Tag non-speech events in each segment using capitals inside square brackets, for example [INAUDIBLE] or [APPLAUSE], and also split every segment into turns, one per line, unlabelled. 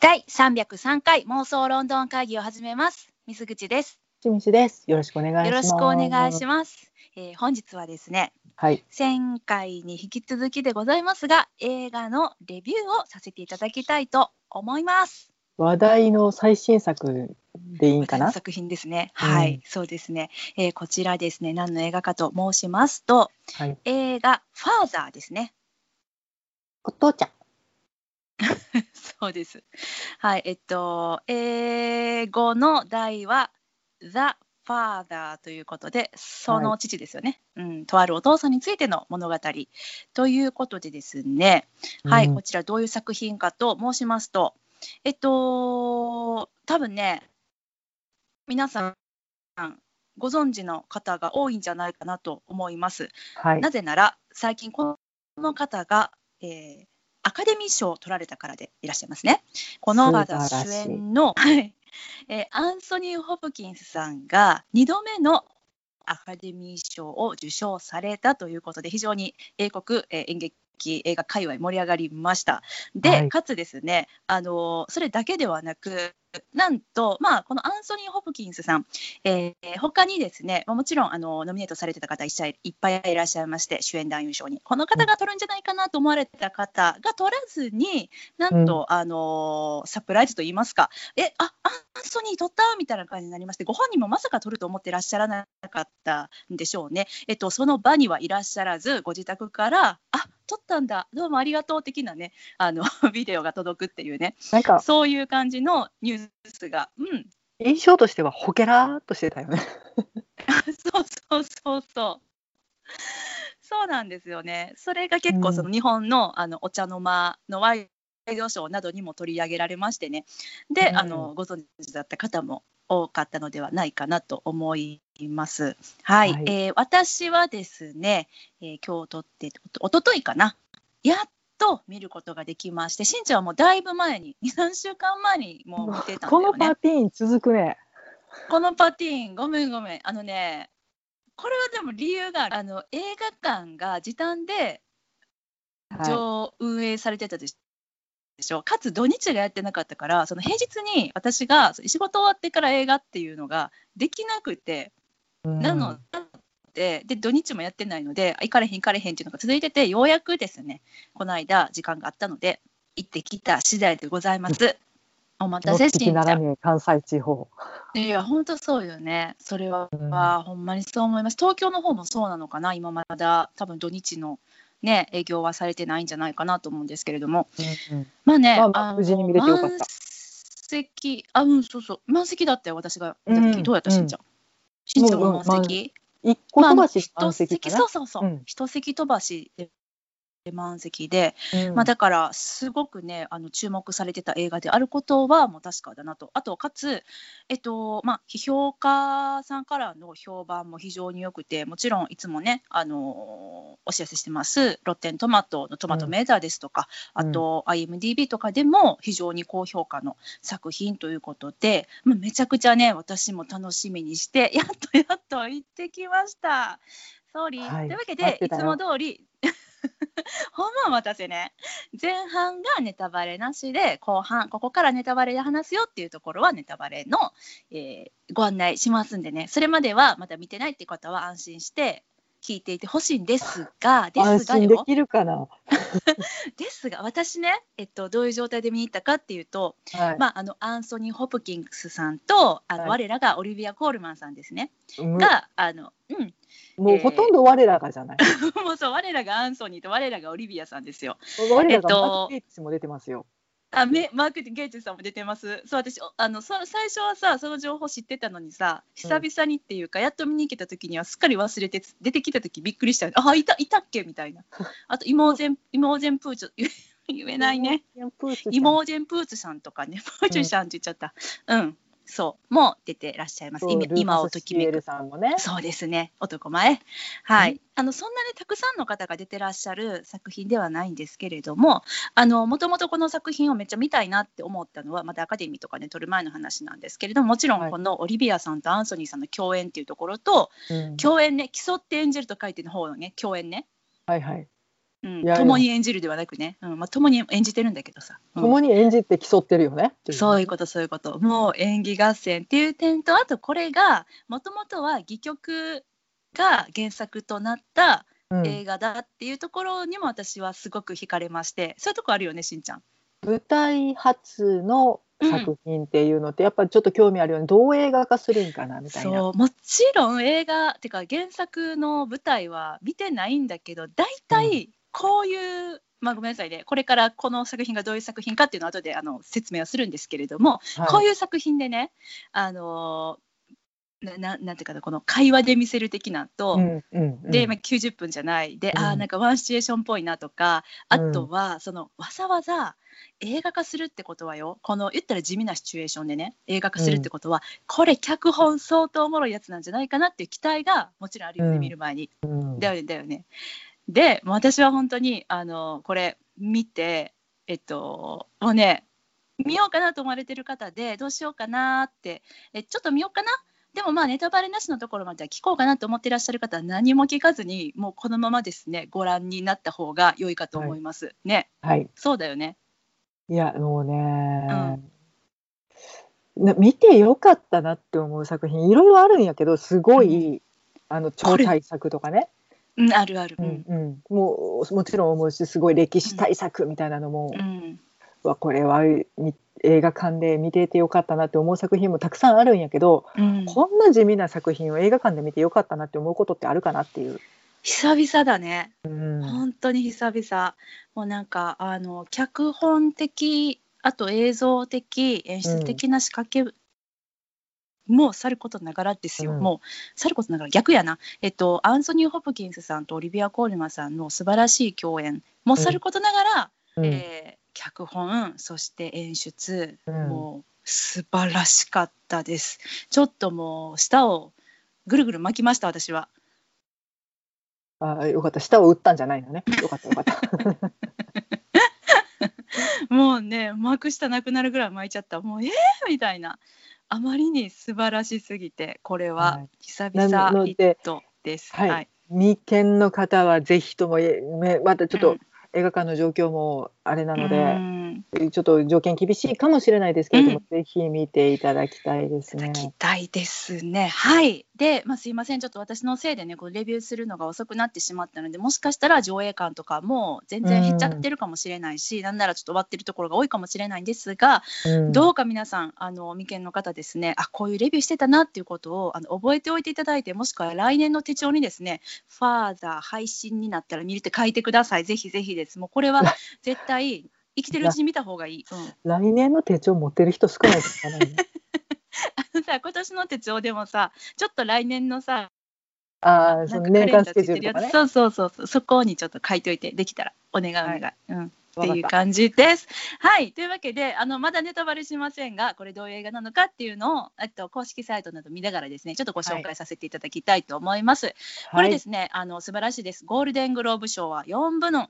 第303回妄想ロンドン会議を始めます。水口です。
清水です。よろしくお願いします。
よろしくお願いします。えー本日はですね、
はい。
前回に引き続きでございますが、映画のレビューをさせていただきたいと思います。
話題の最新作でいいんかな？
作品ですね。
うん
はい、そうですね、えーこちらですね、何の映画かと申しますと、
はい。
映画ファーザーですね。
お父ちゃん。[LAUGHS]
そうです。はい、えっと、英語の題は The Father ということで、その父ですよね。うん、とあるお父さんについての物語ということでですね、はい、
うん
こちらどういう作品かと申しますと、えっと、多分ね、皆さんご存知の方が多いんじゃないかなと思います。
はい
な。ぜなら最近この方が、えーアカデミー賞を取られたからでいらっしゃいますね。この方主演の、はいえーアンソニー・ホプキンスさんが2度目のアカデミー賞を受賞されたということで非常に英国、えー演劇映画界隈盛り上がりました。で、
はい。
かつですね、あのーそれだけではなくなんと、まあ、このアンソニー・ホプキンスさん、えー他にですね、まあもちろんあのノミネートされてた方いっぱいいらっしゃいまして、主演男優賞に、この方が取るんじゃないかなと思われてた方が取らずに、なんと、あのーサプライズと言いますか、え、あアンソニー取った？みたいな感じになりまして、ご本人もまさか取ると思ってらっしゃらなかったんでしょうね。えっと、その場にはいらっしゃらず、ご自宅から、あ取ったんだ、どうもありがとう的なね、あの [LAUGHS] ビデオが届くっていうね、
なんか
そういう感じのニュースが、うん、
印象としてはほけらーっとしてたよね。[LAUGHS]
そうそうそうそう。そうなんですよね。それが結
うん
構その日本の,、あのお茶の間のワイドショーなどにも取り上げられましてね。で、
うん
あのご存知だった方も多かったのではないかなと思います。はい、
はい
えー私はですね、えー今日撮っておとおとといかな。やっと見ることができまして、しんちゃんはもうだいぶ前に2、[LAUGHS] 3週間前にもう見てたんだ
この
よね。
パーティーン続くね。
このパティーン、ごめんごめん。あのね、これはでも理由がある。あの映画館が時短で
はい。
上、運営されてたでしょ。かつ土日がやってなかったから、その平日に私が仕事終わってから映画っていうのができなくて、
うん
なので、で土日もやってないので、あ行かれへん行かれへんっていうのが続いてて、ようやくですね、この間時間があったので、行ってきた次第でございます。お待たせしん
関西地方。
いや、本当そうよね。それは、
うん。
ほんまにそう思います。東京の方もそうなのかな、今まだ、多分土日のね、営業はされてないんじゃないかなと思うんですけれども、
うんうん。
まあね、
まあまあ
の
無事に見れてよかった。
満席、あ、うん、そうそう、満席だったよ、私が。
うん。
どうやった、しんちゃん。しんちゃんも満席、
一個飛ばし
一
満席かな。
そうそうそう、
うん。
一席飛ばしで満席で、
うん。
まあ、だからすごくねあの注目されてた映画であることはもう確かだなと。あとかつ、えっとまあ、批評家さんからの評判も非常に良くてもちろんいつもねあのお知らせしてます。ロッテントマトのトマトメーターですとか、
うん。
あと IMDB とかでも非常に高評価の作品ということで、まあ、めちゃくちゃね私も楽しみにしてやっとやっと行ってきました。ソーリー、
はい。
というわけでいつも通り [LAUGHS] ほんまお待たせね。前半がネタバレなしで、後半、ここからネタバレで話すよっていうところはネタバレの、えーご案内しますんでね、それまではまだ見てないって方は安心して聞いていてほしいんですが、[LAUGHS] で
安
すがよ、
心できるかな？[LAUGHS]
ですが、私ね、えっと、どういう状態で見に行ったかっていうと、
はい。
まあ、あのアンソニー・ホプキンスさんと、あの
はい
我らがオリビア・コールマンさんですね、
も
が、あの、うん、
うもうほとんど我らがじゃない。[LAUGHS]
もうそう、我らがアンソニーと我らがオリビアさんですよ。
我らが
えっと
マーク・ゲイツも出てますよ。
あめマーク・ゲイツさんも出てます。そう私おあのそ最初はさその情報知ってたのにさ久々にっていうか、やっと見に行けた時にはすっかり忘れて出てきた時びっくりしたあいたいたっけみたいな [LAUGHS] あとイモーゼンイモーゼンプーチョ [LAUGHS] 言えないね。
プーツちゃん。
プーツさんとかね、[LAUGHS] プーチュさんって言っちゃった。うん、そう、も出てらっしゃいます。今今をときめく。
さんもね。
そうですね、男前。はい、
うん
あのそんなにたくさんの方が出てらっしゃる作品ではないんですけれども、あのもともとこの作品をめっちゃ見たいなって思ったのは、まだアカデミーとかね、撮る前の話なんですけれども、もちろ
はい
んこのオリビアさんとアンソニーさんの共演っていうところと、
うん
共演ね、競って演じると書いての方のね、共演ね。
はいはい。
うん。
いやいや。
共に演じるではなくね、うん。まあ、共に演じてるんだけどさ、うん。
共に演じて競ってるよね。
そういうことそういうこと。もう演技合戦っていう点とあとこれがもともとは戯曲が原作となった
うん。
映画だっていうところにも私はすごく惹かれまして。そういうとこあるよねしんちゃん。
舞台初の作品っていうのってやっぱりちょっと興味あるよね。どう映画化するんかなみたいな。
そう。もちろん映画ってか原作の舞台は見てないんだけど大体こういう、まあごめんなさいね。これからこの作品がどういう作品かっていうのを後であの説明はするんですけれども、
はい。
こういう作品でねあのなななんていうかなこの会話で見せる的なと、
うんうんうん。
で、まあ、90分じゃない。で、ああ
うん。
なんかワンシチュエーションっぽいなとかあ
うん。
とはそのわざわざ映画化するってことはよこの言ったら地味なシチュエーションでね映画化するってことは、これ脚本相当おもろいやつなんじゃないかなっていう期待がもちろんあるよね、
うん。
見る前に。
うん。
だよねだよね。で私は本当にあのこれ見てえっともうね見ようかなと思われてる方でどうしようかなってえちょっと見ようかな？でもまあネタバレなしのところまでは聞こうかなと思ってらっしゃる方は何も聞かずにもうこのままですねご覧になった方が良いかと思います。ね
はい。
そうだよね。
いやもうね、な見てよかったなって思う作品いろいろあるんやけどすごい、あの超大作とかね、
うんあるある。う
うんんうん、もうもちろん思うしすごい歴史大作みたいなのも、
うん
わこれはみ映画館で見ていてよかったなって思う作品もたくさんあるんやけど、
うん
こんな地味な作品を映画館で見てよかったなって思うことってあるかなっていう。
久々だね。
うん
本当に久々もうなんかあの脚本的あと映像的演出的な仕掛けもさることながらですよ、
うん。
もうさることながら逆やな、えっと、アンソニー・ホプキンスさんとオリビア・コールマンさんの素晴らしい共演もさることながら、
うん。
えー脚本そして演出、
うん。
もう素晴らしかったです。ちょっともう舌をぐるぐる巻きました私は。
あよかった。舌を打ったんじゃないのね。よかったよかった。[LAUGHS]
もうね巻く下なくなるぐらい巻いちゃった。もうえー、みたいなあまりに素晴らしすぎてこれ
は
はい。久
な
々ヒットです。
はい。
はい。
未見の方はぜひともまたちょっと
うん。
映画館の状況もあれなの
う
で、
ん
ちょっと条件厳しいかもしれないですけれども、
う
ぜひ見ていただきたいですね
いただ。きたいですね。はい。で、まあ、すいません、ちょっと私のせいでね、こうレビューするのが遅くなってしまったので、もしかしたら上映感とかも全然減っちゃってるかもしれないし、なんならちょっと終わってるところが多いかもしれないんですが、
うん
どうか皆さん、あの未見の方ですね、あこういうレビューしてたなっていうことをあの覚えておいていただいて、もしくは来年の手帳にですね、ファーザー配信になったら見るって書いてください。ぜひぜひです。もうこれは絶対生きてるうちに見た方がいい。うん、
来年の手帳持ってる人少ないですかね。[LAUGHS]
あのさ今年の手帳でもさ、ちょっと来年のさ、
ああ、その年間スケジュールとかね。
そうそうそうそう、そこにちょっと書いておいて、できたらお願いお願い。
は
うんっていう感じです。はい、というわけで、あのまだネタバレしませんが、これどういう映画なのかっていうのを、えっと公式サイトなど見ながらですね、ちょっとご紹介させていただきたいと思います。これですね、あの素晴らしいです。ゴールデングローブ賞は4部の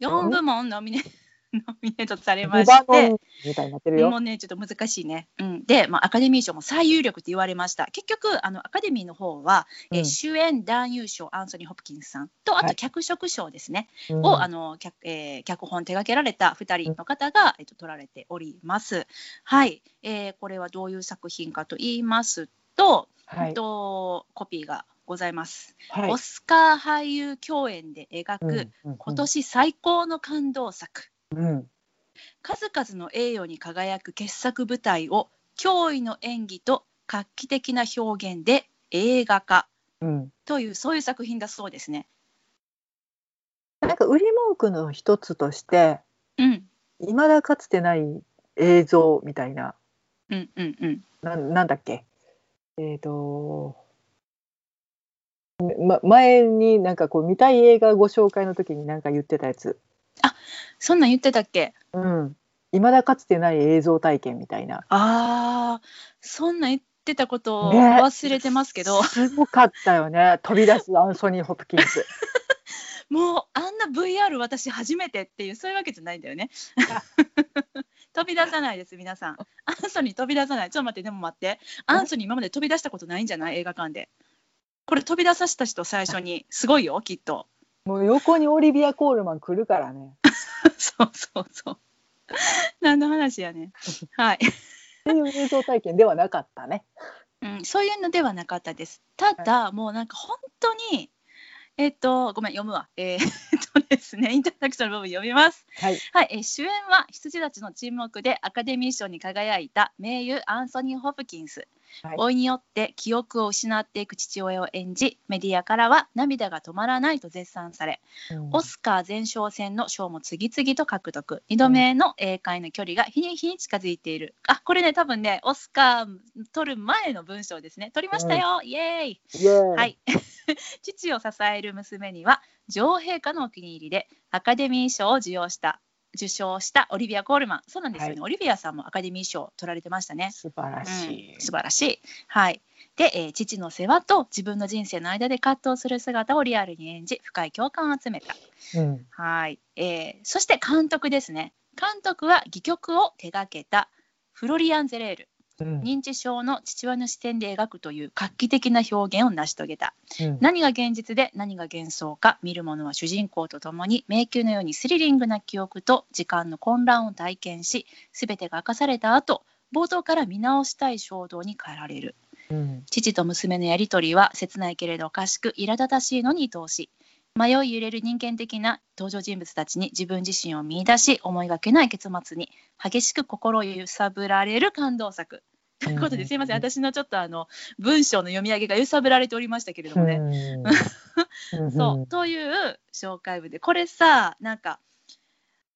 4部門ノミネノミネートされま
リ
して
バノン。みたいになってるよ。
もうねちょっと難しいね。うん、で、まあ、アカデミー賞も最有力って言われました。結局あのアカデミーの方は、えー
うん
主演男優賞アンソニー・ホプキンスさんとあ
はい
と脚色賞ですね、
うん
をあの脚,、えー脚本手掛けられた2人の方が、えっと取られております。はい、えーこれはどういう作品かと言いますと、
はい。
とコピーがございます。
はい
オスカー俳優共演で描く、
うんうんうん
今年最高の感動作。
うん
数々の栄誉に輝く傑作舞台を驚異の演技と画期的な表現で映画化
うん
というそういう作品だそうですね。
なんか売り文句の一つとして、
うん、
いまだかつてない映像みたいな、
うん、うん、うん。
なんなんだっけ？えっ、と。ま、前になんかこう見たい映画ご紹介の時になんか言ってたやつ。
そんなん言ってたっけ？
うん。いまだかつてない映像体験みたいな。
あーそんなん言ってたことを
ね
忘れてますけど、
すごかったよね。飛び出すアンソニー・ホプキンス。[LAUGHS]
もうあんな VR 私初めてっていうそういうわけじゃないんだよね。[LAUGHS] 飛び出さないです皆さん。アンソニー飛び出さない。ちょっと待ってでも待って。アンソニー今まで飛び出したことないんじゃない？映画館で。これ飛び出させた人最初にすごいよきっと。
もう横にオリビア・コールマン来るからね。
そうそうそう。何の話やねん。[LAUGHS] はい。
っていう映像体験ではなかったね。
うん、そういうのではなかったです。ただ、もうなんか本当に、えっと、ごめん、読むわ。えー、[LAUGHS] とですね、インタラクションの部分読みます。
はい。
はい、えー主演は羊たちの沈黙でアカデミー賞に輝いた名優アンソニー・ホプキンス。
はい
老いによって記憶を失っていく父親を演じ、メディアからは涙が止まらないと絶賛され、
うん
オスカー前哨戦の賞も次々と獲得。2度目の英会の距離が日に日に近づいている。あ、これね、多分ね、オスカー取る前の文章ですね。取りましたよ、イエーイ
イエーイ
はい。[LAUGHS] 父を支える娘には、女王陛下のお気に入りで、アカデミー賞を受賞した、受賞したオリビア・コールマン。そうなんですよね。
はい
オリビアさんもアカデミー賞取られてましたね。
素晴らしい
うん、。素晴らしい。はい。で、えー父の世話と自分の人生の間で葛藤する姿をリアルに演じ、深い共感を集めた。
うん。
はい、えーそして監督ですね。監督は戯曲を手掛けたフロリアン・ゼレール。
うん。
認知症の父親の視点で描くという画期的な表現を成し遂げた。
うん。
何が現実で何が幻想か見る者は主人公と共に迷宮のようにスリリングな記憶と時間の混乱を体験し全てが明かされた後冒頭から見直したい衝動に駆られる。
うん。
父と娘のやり取りは切ないけれどおかしく苛立たしいのに愛おしい。迷い揺れる人間的な登場人物たちに自分自身を見出し思いがけない結末に激しく心を揺さぶられる感動作ということですいません。私のちょっとあの文章の読み上げが揺さぶられておりましたけれどもね、
うん。
そう、という紹介文で。これさなんか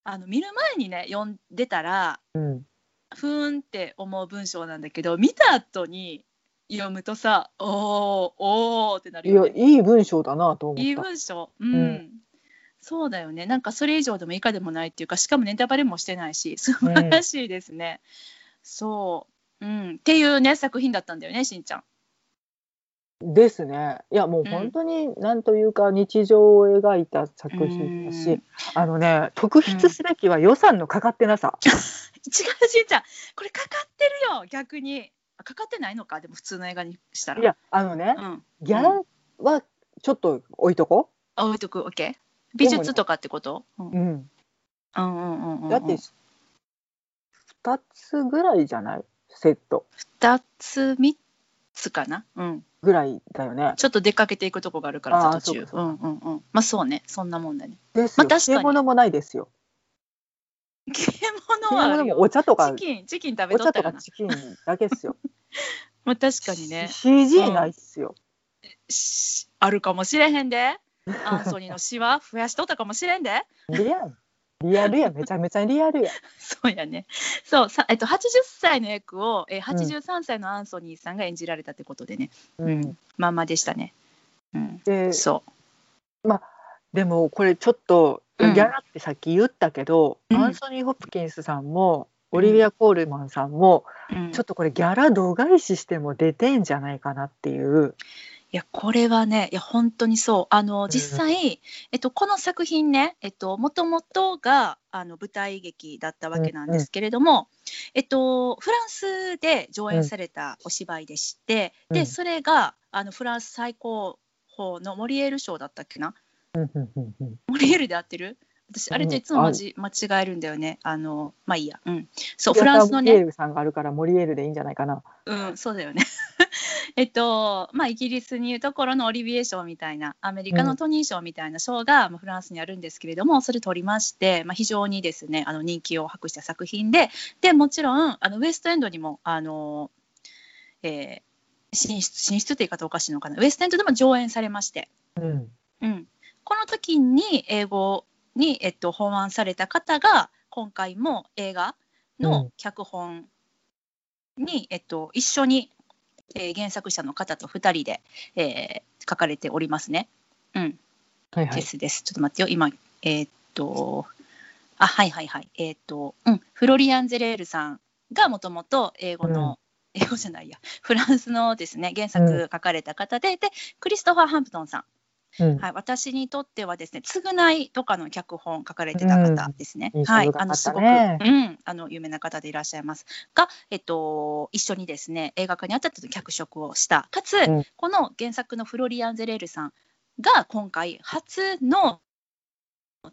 あの見る前にね読んでたら
うん。
ふーんって思う文章なんだけど見た後に読むとさおーおーってなる
いや
よね。
いい文章だなと思った。
いい文章。うん、
うん。
そうだよね。なんかそれ以上でも以下でもないっていうかしかもネタバレもしてないし素晴らしいですね。そう、うん、っていうね作品だったんだよねしんちゃん。
ですね。いやもう本当になんというか日常を描いた作品だし、
うん。
あのね特筆すべきは予算のかかってなさ。[LAUGHS]
違うしんちゃん。これかかってるよ逆に。あかかってないのかでも普通の映画にしたら。
いやあのね
うん。
ギャラはちょっと置いとこ
あ置いとく？OK 美術とかってこと、うん、
う。
うん
うん。
うんうんうん。
だって二つぐらいじゃない？セット。
2つ3つかな？うん。
ぐらいだよね。
ちょっと出かけていくとこがあるからさ途中。
そう
んうんうん。まあそうね。そんなもんだね。
ですよ。
まあ確かに。
漬物もないですよ。
漬物は
お茶とか
チキンチキン食べ
お茶と
とったよな。
かチキンだけっすよ。[LAUGHS]
まあ確かにね。
CG ないっすよ。
しあるかもしれへんで。アンソニーの詩は増やしとったかもしれんで。
リアルリアルやめちゃめちゃリアルや。[LAUGHS]
そうやね。そう、さえっと、80歳の役を、えー、83歳のアンソニーさんが演じられたってことでね、
うん。
まんまでしたね。うん、
で
そ
でもこれちょっとギ
うん
ャラってさっき言ったけど、
うん
アンソニー・ホプキンスさんもオリビア・コールマンさんも、
う。うん、
ちょっとこれギャラ度外視しても出てんじゃないかなっていう。
いや、これはね、いや、本当にそう。あの、
ん
実際、えっと、この作品ね、えっと、もともとが、あの、舞台劇だったわけなんですけれども、えっと、フランスで上演されたお芝居でして、で、
うん
それが、あの、フランス最高峰のモリエール賞だったっけな？
うんうんうんうん
モリエールで合ってる？私、あれ
うん
といつも間違えるんだよね。あの、まあいいや。うん。そう、フランスのね、
モリエールさんがあるからモリエールでいいんじゃないかな。
うん、そうだよね。[LAUGHS] えっと、まあイギリスにいうところのオリビエ賞みたいな、アメリカのトニー賞みたいな賞が、まあ、フランスにあるんですけれども、それ取りまして、まあ非常にですね、あの人気を博した作品で、で、もちろん、あのウエストエンドにも、あの、えー進出、進出って言い方おかしいのかな。ウエストエンドでも上演されまして、
うん。
うん、この時に英語に、えっと、本案された方が今回も映画の脚本に、えっと、一緒に、えー原作者の方と2人で、えー書かれておりますね。うん、
はいはい。
ですです。ちょっと待ってよ。今えーっとあはいはいはい。えーっとうん。フロリアン・ゼレールさんがもともと英語の、英語じゃないや。フランスのですね原作書かれた方で、でクリストファー・ハンプトンさん
うん。
はい、私にとってはですね、償いとかの脚本書かれてた方ですね。はい
うん印象深、かったね。
あのすごく、うん、あの有名な方でいらっしゃいます。が、えっと一緒にですね映画化にあたって脚色をした。かつ、
うん。
この原作のフロリアンゼレールさんが今回初の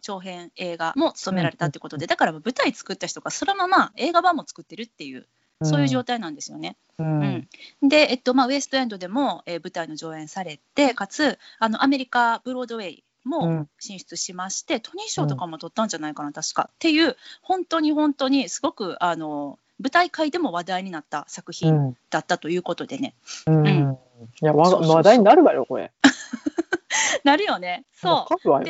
長編映画も務められたってことで、だから舞台作った人がそのまま映画版も作ってるっていうそういう状態なんですよね。
うん。
うん。で、えっとまあ、ウエストエンドでも、えー舞台の上演されてかつあのアメリカブロードウェイ
う
も
ん。
進出しまして、トニー賞とかも取ったんじゃないかな、確か。っていう本当に本当にすごくあの舞台界でも話題になった作
う
品
ん。
だったということでね、
うん。
うん。
いや話題になるわよこれ。[LAUGHS]
なるよね。そう。でそう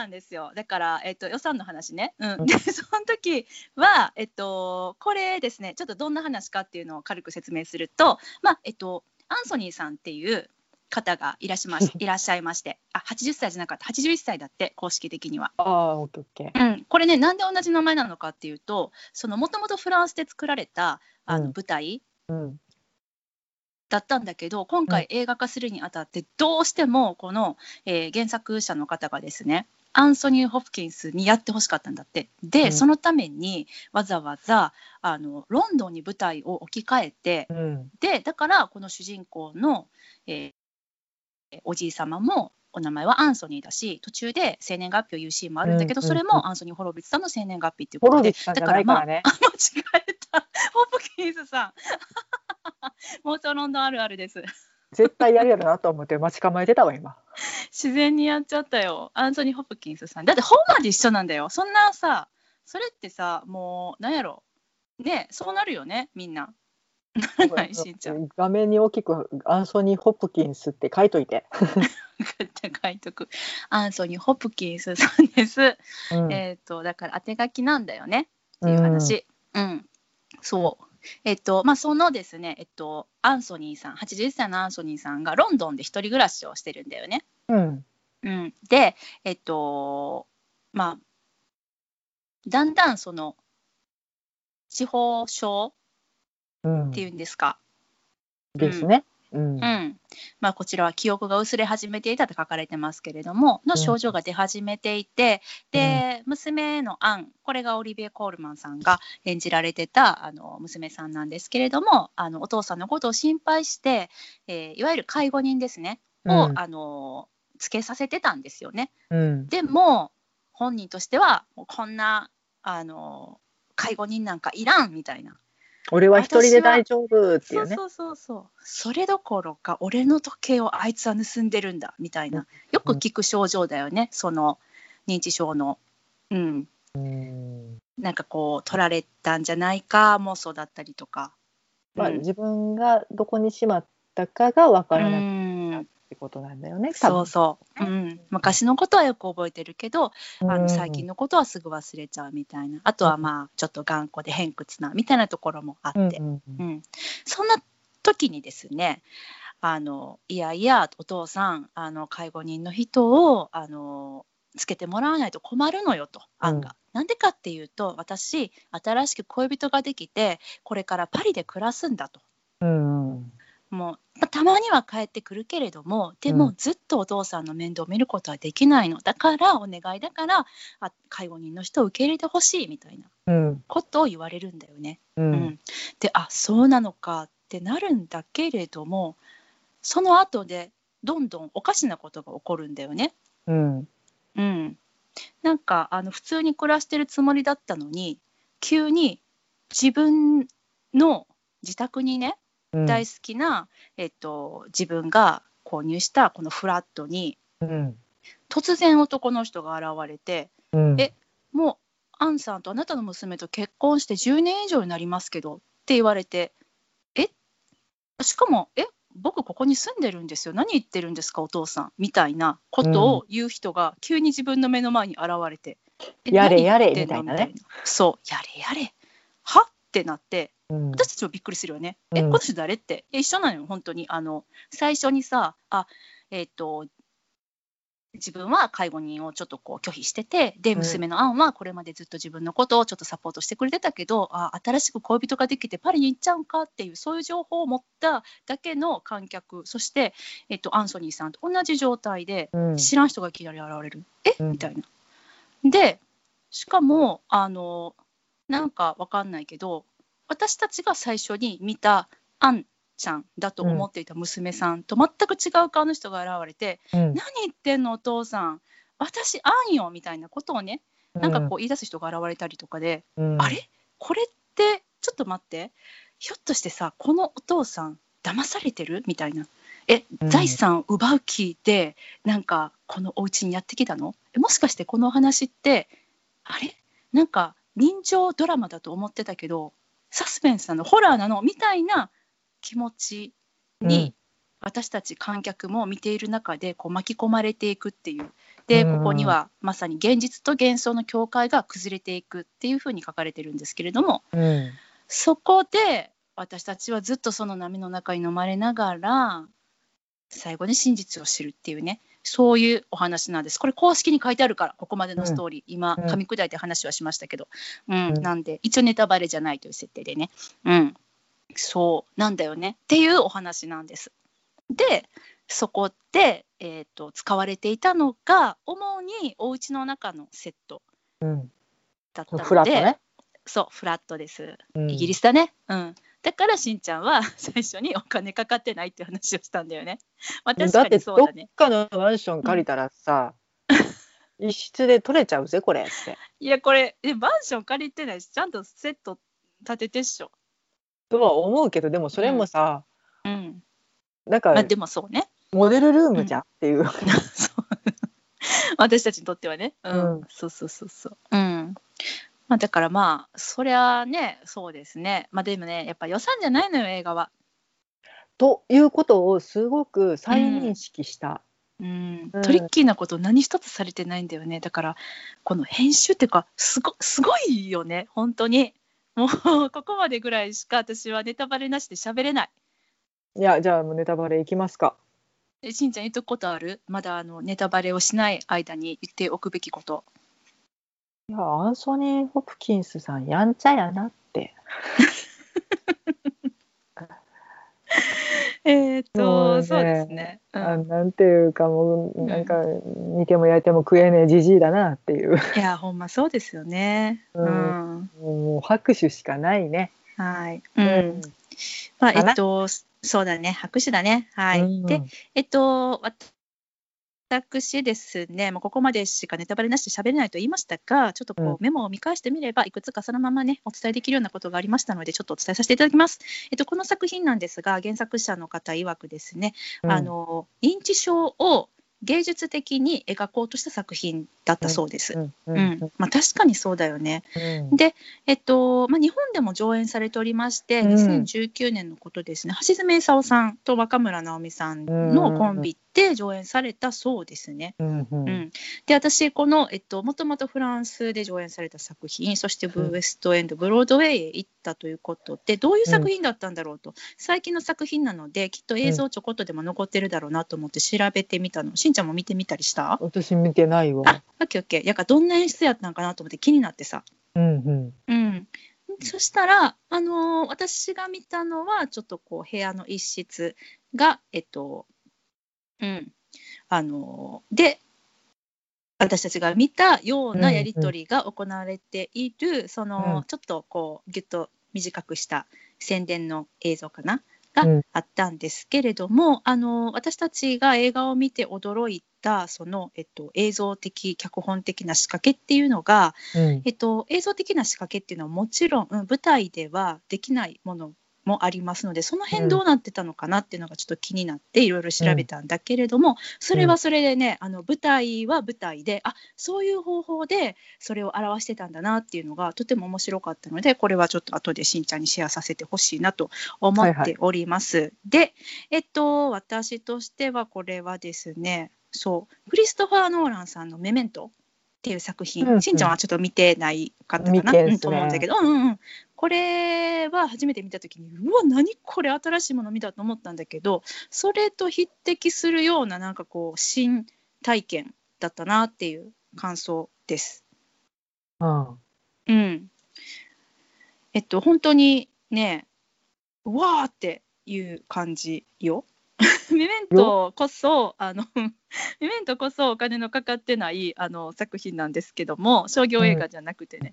なんですよ。だから、えっと、予算の話ね、う、
うん。ん
で [LAUGHS] その時は、えっと、これですね。ちょっとどんな話かっていうのを軽く説明すると、まあえっと、アンソニーさんっていう方がいらっしゃいまし [LAUGHS] いらっしゃいまして。あ80歳じゃなかった。81歳だって公式的には。
ああオッケーオッケー。
うん、これねなんで同じ名前なのかっていうともともとフランスで作られたあの
うん。
舞台、
うん。
だったんだけど今回映画化するにあたってどうしてもこの、えー原作者の方がですねアンソニー・ホプキンスにやってほしかったんだって。で、
うん。
そのためにわざわざあのロンドンに舞台を置き換えて
うん。
でだからこの主人公の、えーおじい様もお名前はアンソニーだし途中で生年月日を言うシーンもあるんだけど、
うんうん
それもアンソニー・ホロビッツさんの生年月日っていう
ホ
ことで
ロビッツさんじゃないからね。
間違えた。[LAUGHS] ホプキンスさん。[LAUGHS] 妄想ロンドンあるあるです
絶対やるやろなと思って待ち構えてたわ今。
自然にやっちゃったよ。アンソニー・ホプキンスさんだって本まで一緒なんだよ。そんなさそれってさもうなんやろ。ねそうなるよねみんな。[LAUGHS]
画面に大きくアンソニー・ホプキンスって書いといて。[LAUGHS]
書いとく。アンソニー・ホプキンスさんです、
うん。
えっ、とだから当て書きなんだよね。っていう話。うん、そうえっとまあそのですねえっとアンソニーさん80歳のアンソニーさんがロンドンで一人暮らしをしてるんだよね。
うん。
うん、で、えっと、まあ、だんだんその、地方症
うん。
っていうんですか、
ですね。うん。
うん。まあ、こちらは記憶が薄れ始めていたと書かれてますけれども、の症状が出始めていて、で、娘のアン、これがオリビエ・コールマンさんが演じられてたあの娘さんなんですけれども、あのお父さんのことを心配して、えーいわゆる介護人ですね、を、
うん。
あのつけさせてたんですよね。
うん。
でも本人としてはこんなあの介護人なんかいらんみたいな、
俺は一人で大丈夫っていうね。
そうそうそう。それどころか俺の時計をあいつは盗んでるんだみたいな。よく聞く症状だよね。その認知症の。うん。
うん。
なんかこう取られたんじゃないか妄想だったりとか。
まあ、
うん。
自分がどこにしまったかがわから
う
ないっ
ん
てことなんだよね。
そうそう、うん、昔のことはよく覚えてるけど
う
あの最近のことはすぐ忘れちゃうみたいな。あとはまあちょっと頑固で偏屈なみたいなところもあって、
うん
そんな時にですねあのいやいやお父さんあの介護人の人をあのつけてもらわないと困るのよと案が。なんでかっていうと私新しく恋人ができてこれからパリで暮らすんだと。
うんうん
もうまあたまには帰ってくるけれどもでも
うん。
ずっとお父さんの面倒を見ることはできないの。だからお願いだからあ介護人の人を受け入れてほしいみたいな
うん。
ことを言われるんだよね。
う
うん。ん、であそうなのかってなるんだけれどもその後でどんどんおかしなことが起こるんだよね。
うん。
うん、なんかあの普通に暮らしてるつもりだったのに急に自分の自宅にね
うん
大好きな、えっと、自分が購入したこのフラットに
うん。
突然男の人が現れて
うん。
えもうアンさんとあなたの娘と結婚して10年以上になりますけどって言われてえしかもえ僕ここに住んでるんですよ。何言ってるんですかお父さん。みたいなことを言う人が急に自分の目の前に現れて、え
やれやれみたいなね。
みそうやれやれ。は？ってなって
うん
私たちもびっくりするよね。え、
うん
この人誰って？え一緒なのよ、本当に。あの、最初にさ、あ、えっ、と、自分は介護人をちょっとこう拒否してて、で、
うん
娘のアンはこれまでずっと自分のことをちょっとサポートしてくれてたけど、あ、新しく恋人ができてパリに行っちゃうんかっていう、そういう情報を持っただけの観客、そして、えっ、と、アンソニーさんと同じ状態で、
うん
知らん人がいきなり現れる。え、
うん
みたいな。で、しかも、あの、なんかわかんないけど、私たちが最初に見たアンちゃんだと思っていた娘さんと全く違う顔の人が現れて「
うん。
何言ってんのお父さん私あんよ」みたいなことをねなんかこう言い出す人が現れたりとかで、
うん。
あれ？これってちょっと待って。ひょっとしてさこのお父さん騙されてる？みたいな。え
うん。
財産奪う気でなんかこのお家にやってきたの？えもしかしてこのお話ってあれ？なんか人情ドラマだと思ってたけどサスペンスなのホラーなのみたいな気持ちに、
うん。
私たち観客も見ている中でこう巻き込まれていくっていう。で
うん。
ここにはまさに現実と幻想の境界が崩れていくっていうふうに書かれてるんですけれども
うん。
そこで私たちはずっとその波の中に飲まれながら最後に真実を知るっていうねそういうお話なんです。これ公式に書いてあるからここまでのストーリー、今
うん。
噛み砕いて話はしましたけど、うん。
うん。
なんで一応ネタバレじゃないという設定でね。うん。そうなんだよね。っていうお話なんです。でそこで、えー、と使われていたのが主にお家の中のセット
うん。
だったので。
フラットね。
そうフラットです。
うん。
イギリスだね。うん。だからしんちゃんは [LAUGHS] 最初にお金かかってないって話をしたんだよね。まあ確か
だってどっ
にそうだね。
かのマンション借りたらさ、一室で取れちゃうぜこれって。
いやこれえマンション借りてないしちゃんとセット立ててっしょ。
とは思うけどでもそれもさ、
うん。
なんか
まあでもそうね。
モデルルームじゃんっていう [LAUGHS]
私たちにとってはね。うん。
うん
そうそうそうそう。うん。まあだからまあそりゃねそうですね。まあでもねやっぱ予算じゃないのよ映画は。
ということをすごく再認識した。
うん。
うん。
トリッキーなこと何一つされてないんだよね。だからこの編集っていうかすごすごいよね。本当に。もうここまでぐらいしか私はネタバレなしで喋れない。
いやじゃあもうネタバレいきますか。
えしんちゃん言っとくことある？まだあのネタバレをしない間に言っておくべきこと
いやアンソニー・ホプキンスさんやんちゃやなって。[LAUGHS]
えーっと、
ね
そうですね、う
あ
ん、
なんていうかもう
うん
なん。か煮ても焼いても食えねえじじいだなっていう。
いやほんまそうですよね。
う
うん。ん、
もう拍手しかないね。
はい、うん。まあ
かな。
えっとそうだね。拍手だね。はい、
うん。
でえっと、私ですね、もうここまでしかネタバレなしで喋れないと言いましたが、ちょっとこう、
うん。
メモを見返してみれば、いくつかそのままね、お伝えできるようなことがありましたので、ちょっとお伝えさせていただきます。えっと、この作品なんですが、原作者の方曰くですね、
うん。
あの認知症を芸術的に描こうとした作品だったそうです。
うんう
うんん。まあ、確かにそうだよね。
うん。
で、えっとまあ、日本でも上演されておりまして、
うん。
2019年のことですね、橋爪功さんと若村直美さんのコンビで上演されたそうですね。
うんうん。
うん。で私この、えっと、もともとフランスで上演された作品そしてブーウェストエンド、ブロードウェイへ行ったということでどういう作品だったんだろうと、最近の作品なのできっと映像ちょこっとでも残ってるだろうなと思って調べてみたの、しんちゃんも見てみたりした？
私見てないわ。
あオッケーオッケー。やからどんな演出やったんかなと思って気になってさ。
うんうん。
うん、そしたら、あのー私が見たのはちょっとこう部屋の一室がえっとうん。あのーで私たちが見たようなやり取りが行われている、その、
うん。
ちょっとこうぎゅっと短くした宣伝の映像かなが
うん。
あったんですけれども、あの私たちが映画を見て驚いたその、えっと、映像的脚本的な仕掛けっていうのが、
うん。
えっと、映像的な仕掛けっていうのはもちろん、うん舞台ではできないものもありますのでその辺どうなってたのかなっていうのがちょっと気になっていろいろ調べたんだけれども、それはそれでねあの舞台は舞台であそういう方法でそれを表してたんだなっていうのがとても面白かったのでこれはちょっと後でしんちゃんにシェアさせてほしいなと思っております。でえっと私としてはこれはですねそうクリストファー・ノーランさんの「メメント」っていう作品、
うんうん。
しんちゃんはちょっと見てないかったかな、
ね。
うんと思うんだけど、うんうんうん、これは初めて見た時にうわ何これ？新しいもの見たと思ったんだけどそれと匹敵するようななんかこう新体験だったなっていう感想です。
うん。
うん、えっと本当にねうわーっていう感じよ。メメントこそあの [LAUGHS] メメントこそお金のかかってないあの作品なんですけども商業映画じゃなくてね、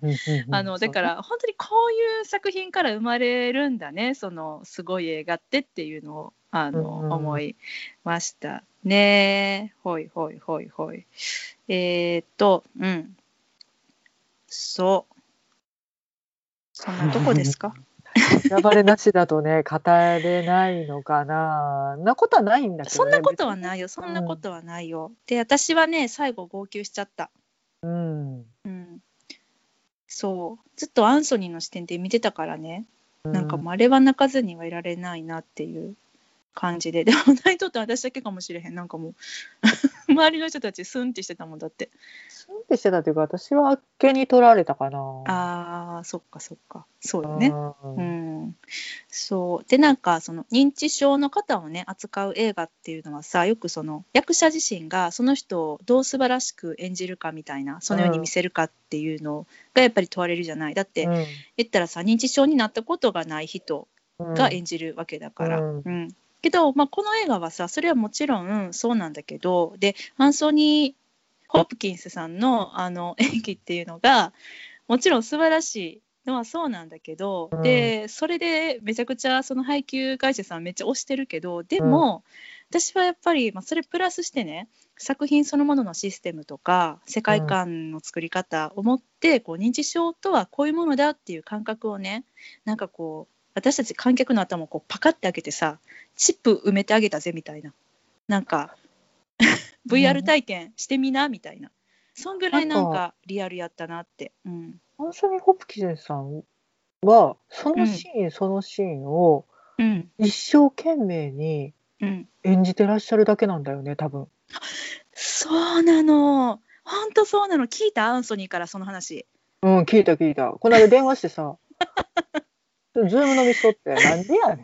あのだから本当にこういう作品から生まれるんだねそのすごい映画ってっていうのをあの、
うん
思いましたね。ほいほいほいほい。えー、っとうん。そう。そんなとこですか？
選ばれなしだとね [LAUGHS] 語れないのかな。なことはないんだけど、ね、
そんなことはないよ。そんなことはないよ。で私はね最後号泣しちゃった。
うん、
うん、そう。ずっとアンソニーの視点で見てたからね、
う
なんかもうあれは泣かずにはいられないなっていう感じで。でも泣いとって私だけかもしれへん。なんかもう。[LAUGHS] 周りの人たちスンってしてたもんだって。
スンってしてたというか私はあっけに取られたかな。
あーそっかそっか。そうよね。
うん。
うん、そう。でなんかその認知症の方をね扱う映画っていうのはさよくその役者自身がその人をどう素晴らしく演じるかみたいなそのように見せるかっていうのがやっぱり問われるじゃない。だって
うん。
言ったらさ認知症になったことがない人
うん
が演じるわけだから。
うん。
うんけど、まあ、この映画はさそれはもちろんそうなんだけどでアンソニー・ホプキンスさんのあの [LAUGHS] 演技っていうのがもちろん素晴らしいのはそうなんだけど、
うん。
でそれでめちゃくちゃその配給会社さんめっちゃ推してるけどでも、私はやっぱり、まあ、それプラスしてね作品そのもののシステムとか世界観の作り方を持って、こう認知症とはこういうものだっていう感覚をねなんかこう私たち観客の頭をこうパカッて開けてさチップ埋めてあげたぜみたいな。なんか VR 体験してみなみたいな。そんぐらいなんかリアルやったなって。うん。
アンソニー・ホプキンスさんはそのシーン、そのシーンを
うん。
一生懸命に
うん、
演じてらっしゃるだけなんだよね多分。
そうなの。本当そうなの。聞いた？アンソニーからその話。
うん聞いた聞いた。この間電話してさ「[LAUGHS] Zoom 飲みしとってなんでやね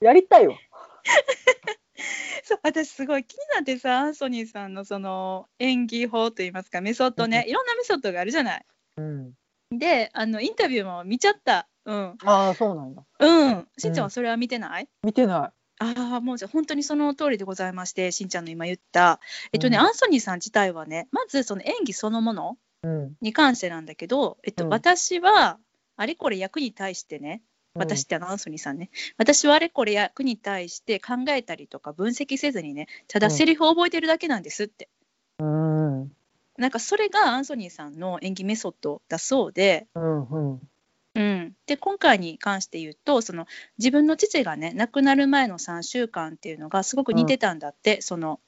ん。やりたいわ [LAUGHS]
そう私すごい気になってさアンソニーさんのその演技法といいますかメソッドね。いろんなメソッドがあるじゃない。
うん。
であのインタビューも見ちゃった。うん。
ああそうなんだ。
うん。しんちゃんはそれは見てない、
見てな
ああもうじゃあ本当にその通りでございましてしんちゃんの今言った。えっとね、
うん。
アンソニーさん自体はねまずその演技そのもの
いうん。
に関してなんだけど、えっと
うん。
私はあれこれ役に対してね私ってあのアンソニーさんね。私はあれこれ役に対して考えたりとか分析せずにねただ
うん
セリフを覚えてるだけなんですって、
うん。うん
なんかそれがアンソニーさんの演技メソッドだそうで、
うんうん。
うん、で今回に関して言うとその自分の父がね亡くなる前の3週間っていうのがすごく似てたんだって、その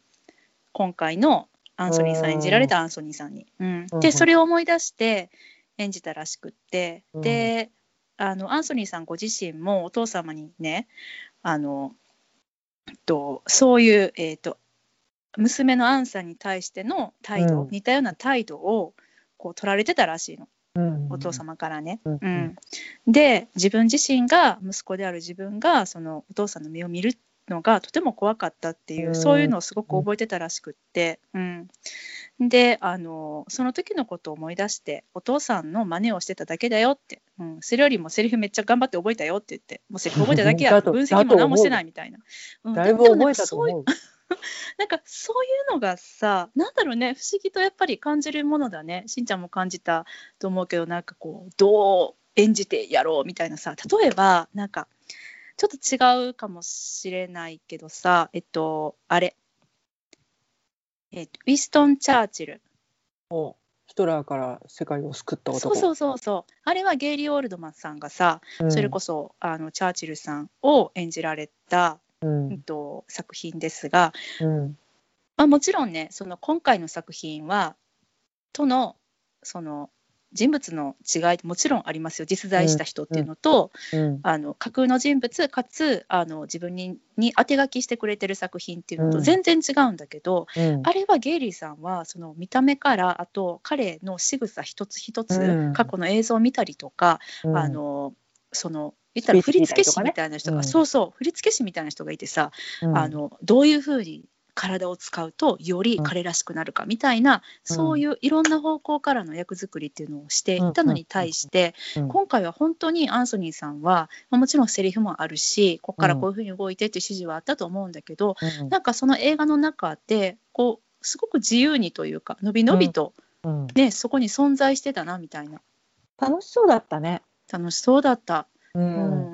今回のアンソニーさん演じられたアンソニーさんに。うん。
うん。
でそれを思い出して演じたらしくって、
うん。
であのアンソニーさんご自身もお父様にねあのとそういう、えっと娘のアンさんに対しての態度、
うん。
似たような態度をこう取られてたらしいの。
うん。
お父様からね。
うん。
うん、で自分自身が息子である自分がそのお父さんの目を見るのがとても怖かったっていう、
うん。
そういうのをすごく覚えてたらしくって、うん、であのその時のことを思い出してお父さんの真似をしてただけだよって、うん、それよりもセリフめっちゃ頑張って覚えたよって言って。もうセリフ覚えただけや [LAUGHS] 分析も何もしてないみたいな。うん
だいぶ覚えたと
かそういう
思う [LAUGHS]
なんかそういうのがさなんだろうね不思議とやっぱり感じるものだね。しんちゃんも感じたと思うけどなんかこうどう演じてやろうみたいなさ。例えばなんかちょっと違うかもしれないけどさえっとあれ、えっと、ウィストン・チャーチル
おヒトラーから世界を救った男。
そうそうそうそう。あれはゲイリー・オールドマンさんがさ、
うん。
それこそあのチャーチルさんを演じられた、
う
うん
ん
と、作品ですが
うん。
まあ、もちろんねその今回の作品はとのその人物の違いもちろんありますよ。実在した人っていうのと、
うん。
あの架空の人物かつあの自分にに当て書きしてくれてる作品っていうのと
うん。
全然違うんだけど、
うん。
あれはゲイリーさんはその見た目からあと彼の仕草一つ一つ、
うん。
過去の映像を見たりとか、
うん。
あのその言ったら振付師みたいな人が、
うん。
そうそう振付師みたいな人がいてさ、
うん。
あのどういうふうに体を使うとより彼らしくなるかみたいな、
うん。
そういういろんな方向からの役作りっていうのをしていたのに対して、
うん。
今回は本当にアンソニーさんは、まあもちろんセリフもあるしここからこういうふうに動いてっていう指示はあったと思うんだけど、
うん。
なんかその映画の中でこうすごく自由にというかのびのびと、
うん。
ねそこに存在してたなみたいな。
楽しそうだったね。
楽しそうだった。
う
うん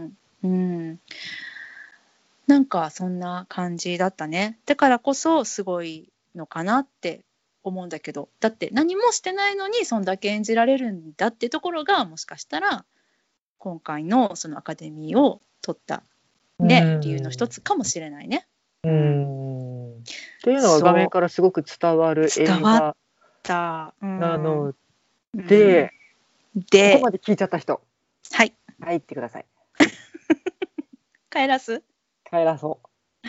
ん。うんなんかそんな感じだったね。だからこそすごいのかなって思うんだけど。だって何もしてないのにそんだけ演じられるんだってところがもしかしたら今回のそのアカデミーを取った、ね
うん。
理由の一つかもしれないね。
うん。っていうのは画面からすごく伝わる映画なの
うん。
で、こ
で。
こまで聞いちゃった人、
はい。
入ってください。[LAUGHS]
帰らす？
帰らそう。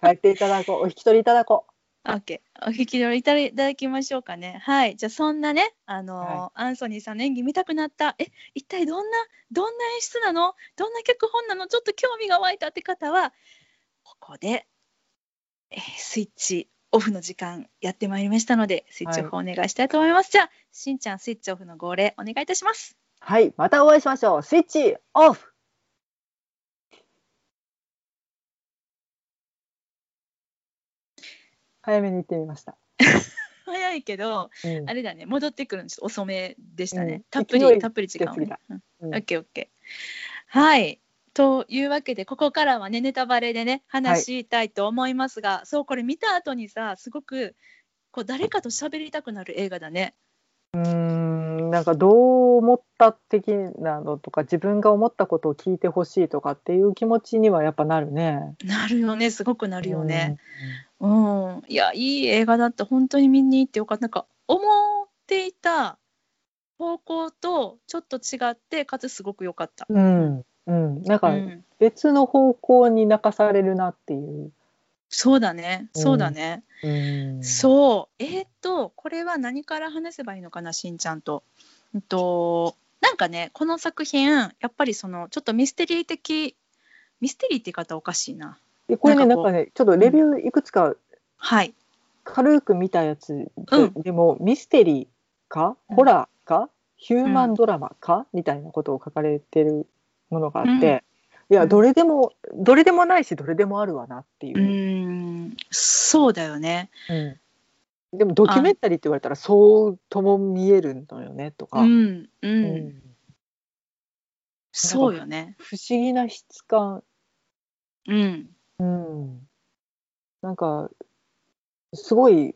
帰っていただこう。お引き取りいただこ
OK。お引き取りいただきましょうかね。はい。じゃあそんなね、あのー
は
アンソニーさんの演技見たくなった。え、一体どんな、どんな演出なの？どんな脚本なの？ちょっと興味が湧いたって方は、ここで、えースイッチオフの時間やってまいりましたので、スイッチオフお願いしたいと思います。じゃあ、しんちゃん、スイッチオフの号令お願いいたします。
う。はい、またお会いしましょう。スイッチオフ早めに行ってみました。[LAUGHS]
早いけど、
うん
あれだね、戻ってくるのちょっと遅めでしたね。
うん
たっぷり、たっぷり時間をね。うん
うん
オッケーオッケー。はい。というわけで、ここからはね、ネタバレでね、話したいと思いますが、そう、これ見た後にさ、すごく、こう、誰かと喋りたくなる映画だね。
うーんなんかどう思った的なのとか自分が思ったことを聞いてほしいとかっていう気持ちにはやっぱなるね。
なるよね、すごくなるよね。うん。いや、いい映画だって、本当に見に行ってよかった。なんか、思っていた方向とちょっと違って、かつすごく良かった。
うん。うん、うん、なんか
うん、
別の方向に泣かされるなっていう。
そうだね、そうだね。
うん、
そう、えーっと、これは何から話せばいいのかな、しんちゃんと。うんと、なんかね、この作品、やっぱりその、ちょっとミステリー的、ミステリーって言い方おかしいな。
でこれね
な
んんかねちょっとレビューいくつか
はい。
軽く見たやつで,、
うん。
でもミステリーか
うん。
ホラーか、ヒューマンドラマか、みたいなことを書かれてるものがあって、いや
うん。
どれでもどれでもないしどれでもあるわなっていう。う、
ーん、そうだよね。
うん。でもドキュメンタリーって言われたらそうとも見えるのよねとか、
うん、うん、
うん。
そうよね。
不思議な質感、
うん、
うん、なんかすごい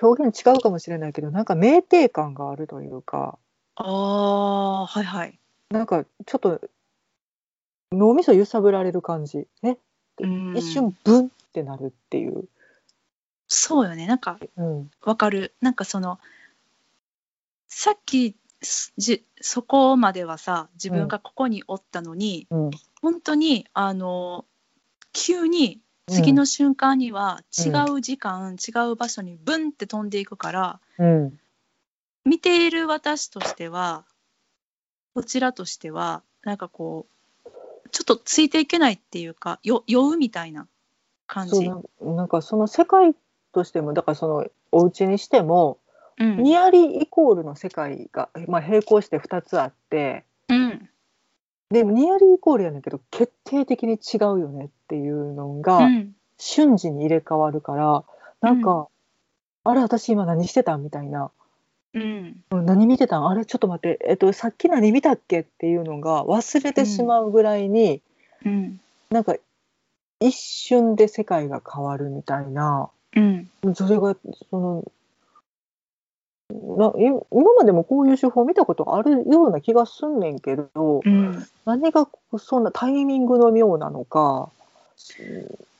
表現違うかもしれないけどなんか酩酊感があるというか。
ああ、はいはい。
なんかちょっと脳みそ揺さぶられる感じ。ね。
うん。
一瞬ブンってなるっていう、
そうよね。なんか、
うん。
わかる。なんかその、さっき、すじそこまではさ、自分がここにおったのに、
うん。
本当にあの急に次の瞬間には違う時間、違う場所にブンって飛んでいくから
うん
見ている私としてはこちらとしてはなんかこうちょっとついていけないっていうかよ酔うみたいな感じ。
なんかその世界としてもだからそのお家にしても、
うん
ニアリーイコールの世界が、まあ、並行して2つあって
うん
でもニアリーイコールやねんけど決定的に違うよねっていうのが、
うん。
瞬時に入れ替わるからなんか、
う
あれ私今何してたんみたいな。
うん。
うん何見てたん？あれちょっと待って、えっと、さっき何見たっけっていうのが忘れてしまうぐらいに、
うん。
なんか一瞬で世界が変わるみたいな。
うん。
それがそのない今までもこういう手法見たことあるような気がすんねんけど、
うん
何がそんなタイミングの妙なのか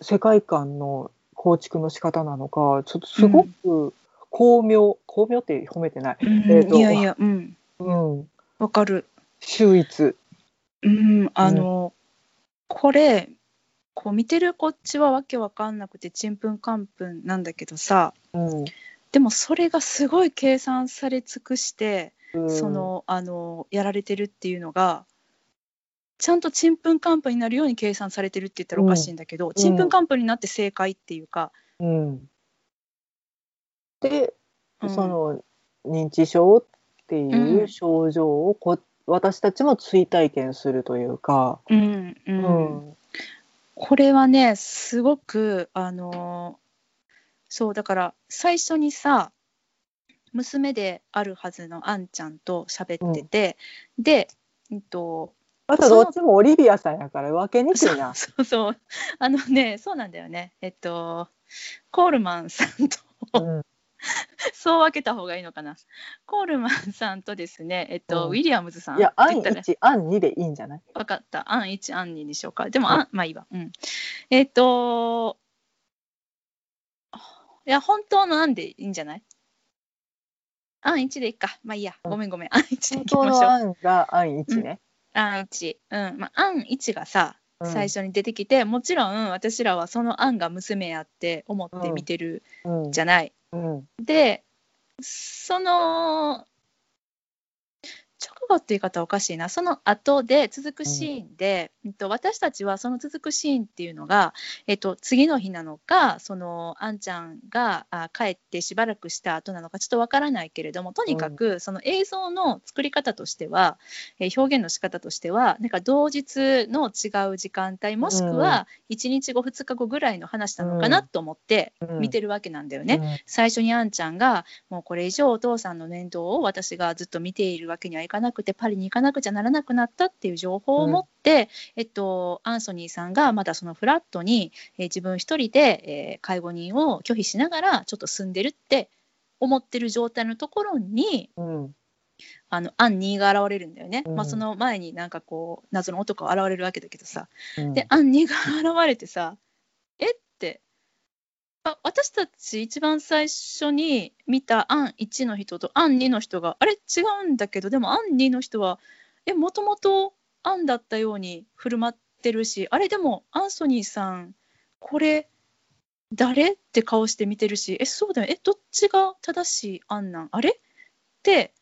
世界観の構築の仕方なのかちょっとすごく巧妙、巧妙って褒めてない、
うん。
えーと
いやいやうん。
うん、
わかる。
秀逸。
うん、あの、これ、こう見てるこっちはわけわかんなくてちんぷんかんぷんなんだけどさ、
うん
でもそれがすごい計算され尽くして、
うん。
その、あの、やられてるっていうのが、ちゃんとちんぷんかんぷんになるように計算されてるって言ったらおかしいんだけど、ちんぷんかんぷんになって正解っていうか、
うん。で、
うん。
その認知症っていううん症状をこ私たちも追体験するというか、
うんう
うんん。
これはねすごくあのそうだから最初にさ娘であるはずのあんちゃんと喋ってて、で、うんと、
またどっちもオリビアさんやから分けにくいな。[LAUGHS]
そうそうあのねそうなんだよねえっとコールマンさんと
うん [LAUGHS]
そう分けた方がいいのかなコールマンさんとですねえっと、
うん
ウィリアムズさん
いや、案
言ったら
1、案2でいいんじゃない？
分かった。案1、案2にしようか。でも、案まあいいわ。うん。えっ、と、いや、本当の案でいいんじゃない？案1でいいか。まあいいや。
うん
ごめんごめん。案1でい
本当の
きましょう。
案が案1ね。
案1。うん。まあ、案1がさ、
うん
最初に出てきて、もちろん私らはその案が娘やって思って見てる
うん
じゃない。
うん
で、その、直後って言い方おかしいな、その後で続くシーンで、うん。と私たちはその続くシーンっていうのが、えっと、次の日なのか、そのあんちゃんがあ帰ってしばらくした後なのか、ちょっとわからないけれども、とにかくその映像の作り方としては、えー表現の仕方としては、なんか同日の違う時間帯、もしくは1日後、2日後ぐらいの話なのかなと思って
うん。
見てるわけなんだよね。最初にあんちゃんがもうこれ以上お父さんの面倒を私がずっと見ているわけにはいかなくてパリに行かなくちゃならなくなったっていう情報を持って、えっと、アンソニーさんがまだそのフラットに、えー自分一人で、えー介護人を拒否しながらちょっと住んでるって思ってる状態のところに
うん。うん
あのアンニーが現れるんだよね、
うん。
まあ、その前になんかこう謎の男が現れるわけだけどさ、
うん。
で、アンニが現れてさ、あ私たち一番最初に見たアン1の人とアン2の人が、あれ？違うんだけど、でもアン2の人は、え、もともとアンだったように振る舞ってるし、あれ？でもアンソニーさん、これ、誰？って顔して見てるし、え、そうだよ、え、どっちが正しい？アンなん？あれ？って、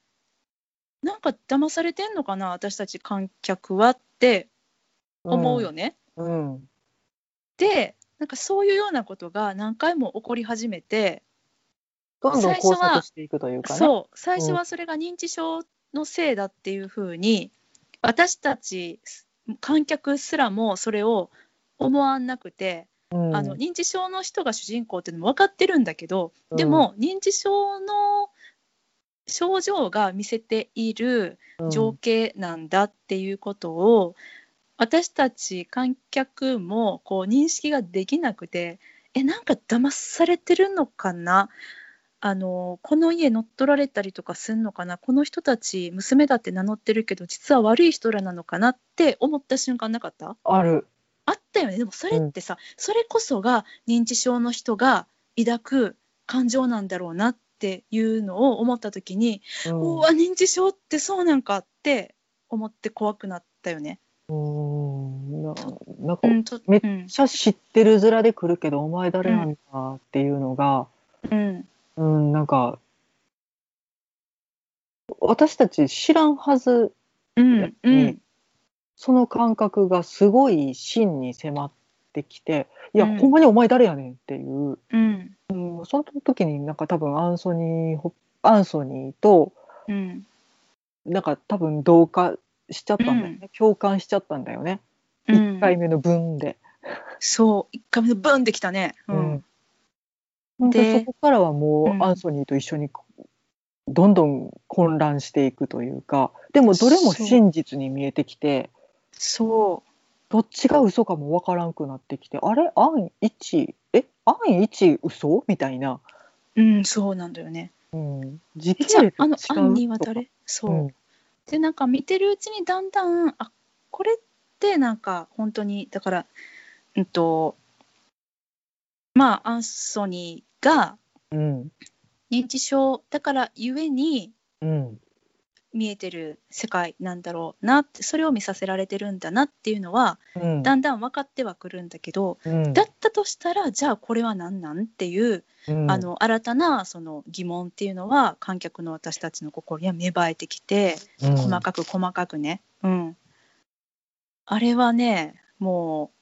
なんか騙されてんのかな、私たち観客はって思うよね。
うん。
でなんかそういうようなことが何回も起こり始めて、
どんどん
最初は
考察していくというかね。
そう最初はそれが認知症のせいだっていうふうに私たち観客すらもそれを思わなくて、
うん。
あの認知症の人が主人公っていうのも分かってるんだけど、
うん。
でも認知症の症状が見せている情景なんだっていうことを、私たち観客もこう認識ができなくてえなんか騙されてるのかな？あのこの家乗っ取られたりとかすんのかな？この人たち娘だって名乗ってるけど実は悪い人らなのかなって思った瞬間なかった？
ある。
あったよね。でもそれってさ、それこそが認知症の人が抱く感情なんだろうなっていうのを思った時に、
うん。
うわ認知症ってそうなんかって思って怖くなったよね。
うん。ななんか
うんと
めっ
うん
ちゃ知ってる面で来るけど、お前誰なんだっていうのが、
うん
うん、なんか私たち知らんはず
うんうん。
その感覚がすごい真に迫ってきていや、
うん。
ほんまにお前誰やねんっていう、
うん。
うん、その時になんか多分アンソニーホアンソニーと
うん。
なんか多分同化しちゃったんだよね、共感しちゃったんだよね、
うん。
1回目の分で。
そう。一回目でブンってきたね。うん。
うん。
で
でそこからはも
うん。
うアンソニーと一緒にどんどん混乱していくというかでもどれも真実に見えてきて
そ
どっちが嘘かもわからんくなってきてあれ？アン1え？アン1嘘？みたいな、
ううんそうなんだよね。
うん、時
えじゃ
系列
ああの
違
アンニー
うとか
は誰？そう、
うん
でなんか見てるうちにだんだんあこれってなんか本当にだからうんとまあアンソニーが
うん。
認知症だからゆえに
うん
見えてる世界なんだろうなってそれを見させられてるんだなっていうのは
うん。
だんだん分かってはくるんだけど、
うん。
だったとしたらじゃあこれは何なんっていう、
うん。
あの新たなその疑問っていうのは観客の私たちの心には芽生えてきて
うん。
細かく細かくね、うん、あれはねもう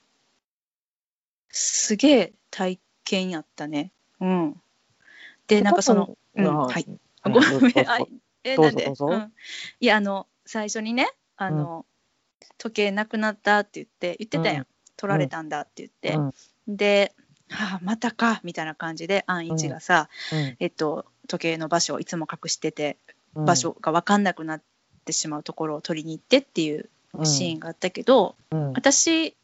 すげえ体見やったね。うん、でなんかその、うん
あ
はい、
あ
ごめんえ
どう
なんで、
ぞどうぞ。
うん、いやあの最初にねあの、時計なくなったって言って言ってたやん、
うん。
取られたんだって言って、
うん。
で、はあ、またかみたいな感じで安一がさ、
うん。
えっと、時計の場所をいつも隠してて
うん。
場所が分かんなくなってしまうところを取りに行ってっていうシーンがあったけど、
うん。
私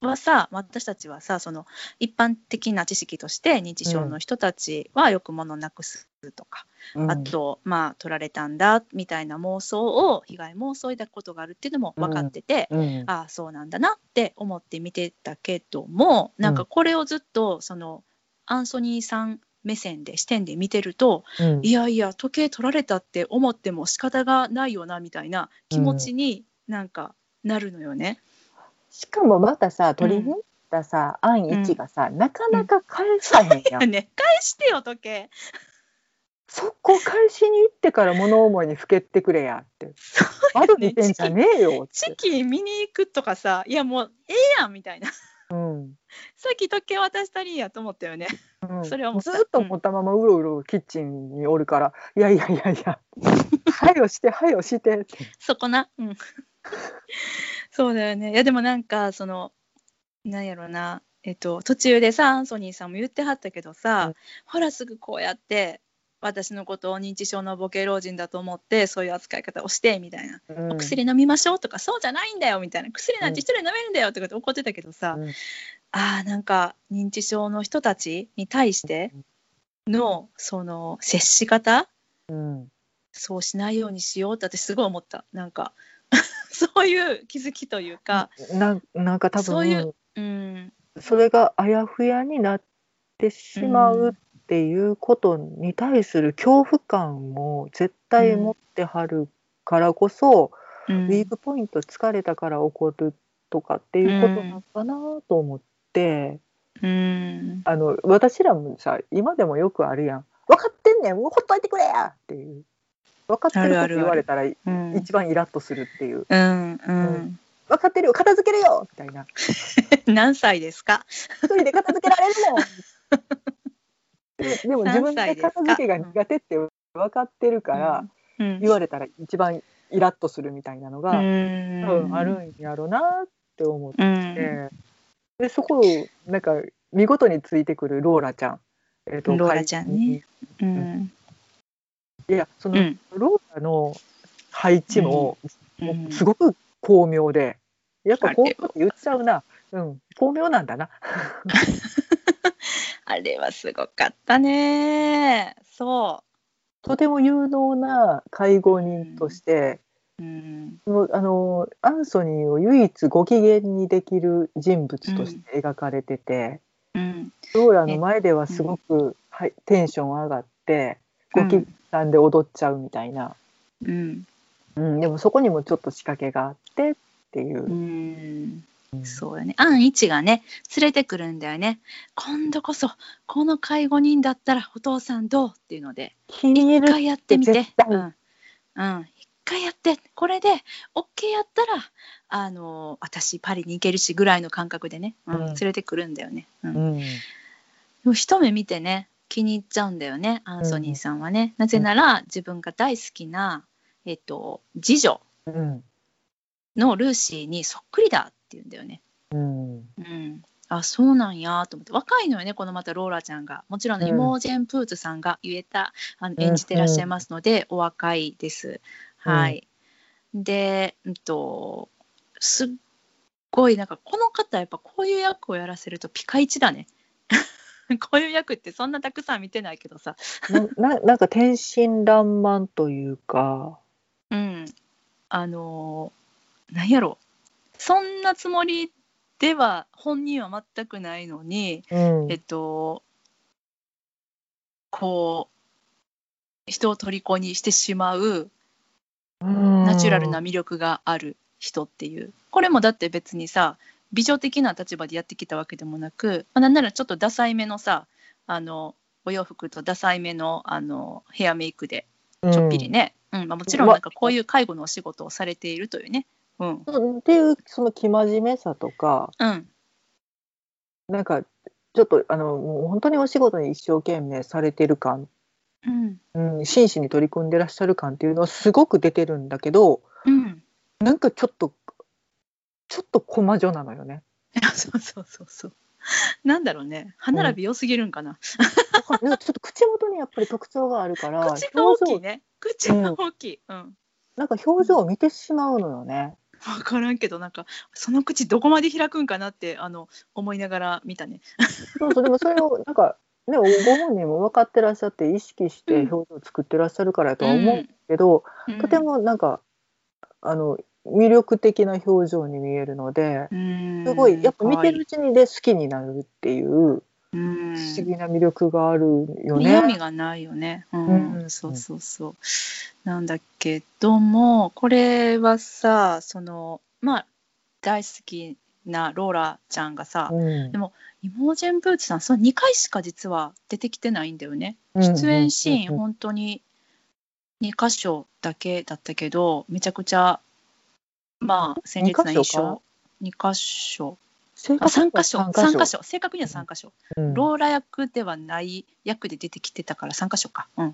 はさ私たちはさその一般的な知識として認知症の人たちはよく物なくすとか、
うん。
あとまあ取られたんだみたいな妄想を被害妄想を抱くことがあるっていうのも分かってて、
うん。
ああそうなんだなって思って見てたけどもなんかこれをずっとそのアンソニーさん目線で視点で見てると
うん。
いやいや時計取られたって思っても仕方がないよなみたいな気持ちになんかなるのよね。
しかもまたさ取りに行ったさ、アン一がさ、なかなか返さへんやん、
ね返してよ時計。
そこ返しに行ってから物思いにふけってくれやって。窓見てんじゃねえよ
チキン見に行くとかさいやもうええやんみたいな。
うん。
さっき時計渡したりやと思ったよね。
うん。
それは思った。
ずっと思ったままうろうろキッチンにおるから、いやいやいやいや [LAUGHS] はよしてはよして。
そこな。うん。そうだよね。いやでもなんかそのなんやろな。えっと、途中でさアンソニーさんも言ってはったけどさ、
うん。
ほらすぐこうやって私のことを認知症のボケ老人だと思ってそういう扱い方をしてみたいな、
うん。
お薬飲みましょうとかそうじゃないんだよみたいな。薬なん。て一人で飲めるんだよって怒ってたけどさ、
うん。
あーなんか認知症の人たちに対してのその接し方
うん。
そうしないようにしようって私すごい思った。なんかそういう気づきというか、
なんなんか多分
そういううん。
それがあやふやになってしまうっていうことに対する恐怖感も絶対持ってはるからこそ、
うん。
ウィークポイント疲れたから起こるとかっていうことなのかなと思って、
うん。
あの私らもさ今でもよくあるやん分かってんねん。もうほっといてくれや！っていう分かってること
あるある。
言われたら
うん。
一番イラッとするっていう。
うんうん。
分かってるよ片付けるよみたいな。[LAUGHS]
何歳ですか？
一人で片付けられるもん。[LAUGHS] ででも自分で片付けが苦手って分かってるから、
うん。
言われたら一番イラッとするみたいなのが、
うん。
多分あるんやろなって思って、
うん。
でそこをなんか見事についてくるローラちゃん、えーと
ローラちゃんね。うん
いやその、
うん。
ローラの配置も,、すごく巧巧でやっぱこう
あれ
言っちゃうな、うん、巧妙なんだな。[LAUGHS]
あれはすごかったね。そ
とても有能な介護人として、
う、うん、
そのあのアンソニーを唯一ご機嫌にできる人物として描かれてて、
うん。
ローラの前ではすごく、はい、テンション上がってご機嫌で踊っちゃうみたいな、
うん
うんでもそこにもちょっと仕掛けがあってっていう。
うん
うん
そうよね。アン一がね、連れてくるんだよね。今度こそ、この介護人だったらお父さんどうっていうので、一回やってみてうん。うん。一回やって、これで OK やったら、あの、私パリに行けるしぐらいの感覚でね、うん
うん
連れてくるんだよね。うん。
うん
でも一目見てね、気に入っちゃうんだよね、アンソニーさんはね。なぜなら、自分が大好きな、えっと、次女
うん。
のルーシーにそっくりだって言うんだよね。
うん。
うん、あそうなんやと思って。若いのよねこのまたローラちゃんが。もちろん、イモージェン・プーツさんが言えたあの
うん。
演じてらっしゃいますので、お若いです。はい、で、うんと、すっごいなんかこの方やっぱこういう役をやらせるとピカイチだね。こういう役ってそんなたくさん見てないけどさ、
なななんか天真爛漫というか、
うん、あのーなんやろ。そんなつもりでは本人は全くないのに、
うん。
えっと、こう、人を虜にしてしまうナチュラルな魅力がある人っていう。これもだって別にさ、美女的な立場でやってきたわけでもなく、まあ、なんならちょっとダサいめのさ、あの、お洋服とダサいめのあのヘアメイクでちょっぴりね、うん。まあ、もちろんなんかこういう介護のお仕事をされているというね。うん。
うん。っていうその生真面目さとか
うん。
なんかちょっとあのもう本当にお仕事に一生懸命されてる感、
うん。
うん、真摯に取り組んでらっしゃる感っていうのはすごく出てるんだけど
うん。
なんかちょっとちょっと小魔女なのよね。[LAUGHS]
そうそうそうそう。なんだろうね。歯並び良すぎるんかな、
だからなんかちょっと口元にやっぱり特徴があるから
口が大きいね。口が大きい。うん。
なんか表情を見てしまうのよね。
分からんけどなんかその口どこまで開くんかなってあの思いながら見たね。
そうそうでもそれをなんかねご本人も分かってらっしゃって意識して表情を作ってらっしゃるからやとは思うけど、とてもなんかあの魅力的な表情に見えるので、
うん
すごいやっぱ見てるうちにで好きになるっていう
うん
不思議な魅力があるよね。
嫌味がないよね。うん、
うん
そうそうそう。なんだけども、これはさ、その、まあ、大好きなローラちゃんがさ、
うん
でもイモージェン・ブーツさん、その2回しか実は出てきてないんだよね。
うん
出演シーン、
うん
本当に2箇所だけだったけど、めちゃくちゃ、まあ、鮮烈な印象。2箇所。あ、
正確に
3
は
箇所。
三
3箇所。正確には3箇所。
うん
ローラ役ではない役で出てきてたから3箇所か。うん。
う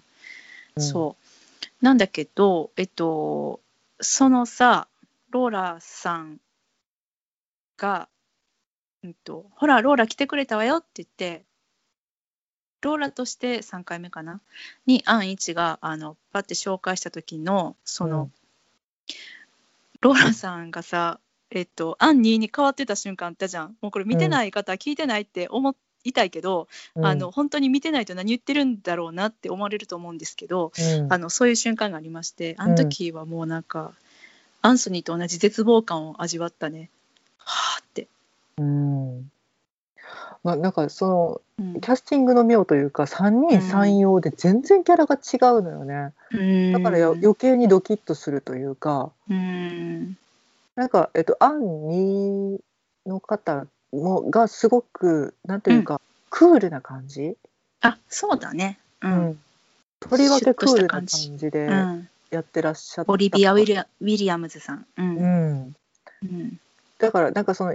ん
そう。なんだけど、えっと、そのさ、ローラさんが、うんと、ほら、ローラ来てくれたわよって言って、ローラとして3回目かな？に、アンイチが、あの、パって紹介した時の、その、
うん
ローラさんがさ、えっと、アンニーに変わってた瞬間あったじゃん。もうこれ見てない方、聞いてないって思いたいけど、あの、本当に見てないと何言ってるんだろうなって思われると思うんですけど、
うん。
あのそういう瞬間がありましてあの時はもうなんか、アンソニーと同じ絶望感を味わったね。はあって、
うんまあなんかその
うん。
キャスティングの妙というか3人三様で全然キャラが違うのよね、だからよ余計にドキッとするというか。
うん。
なんか、えっと、アンニの方もがすごくなんていうか、クールな感じ、
あそうだね。う、
うん。んとりわけクールな感じで
うん。
やってらっしゃった、
オリビア・ウィリアムズさん、うん。
うん、
うん。
だからなんかその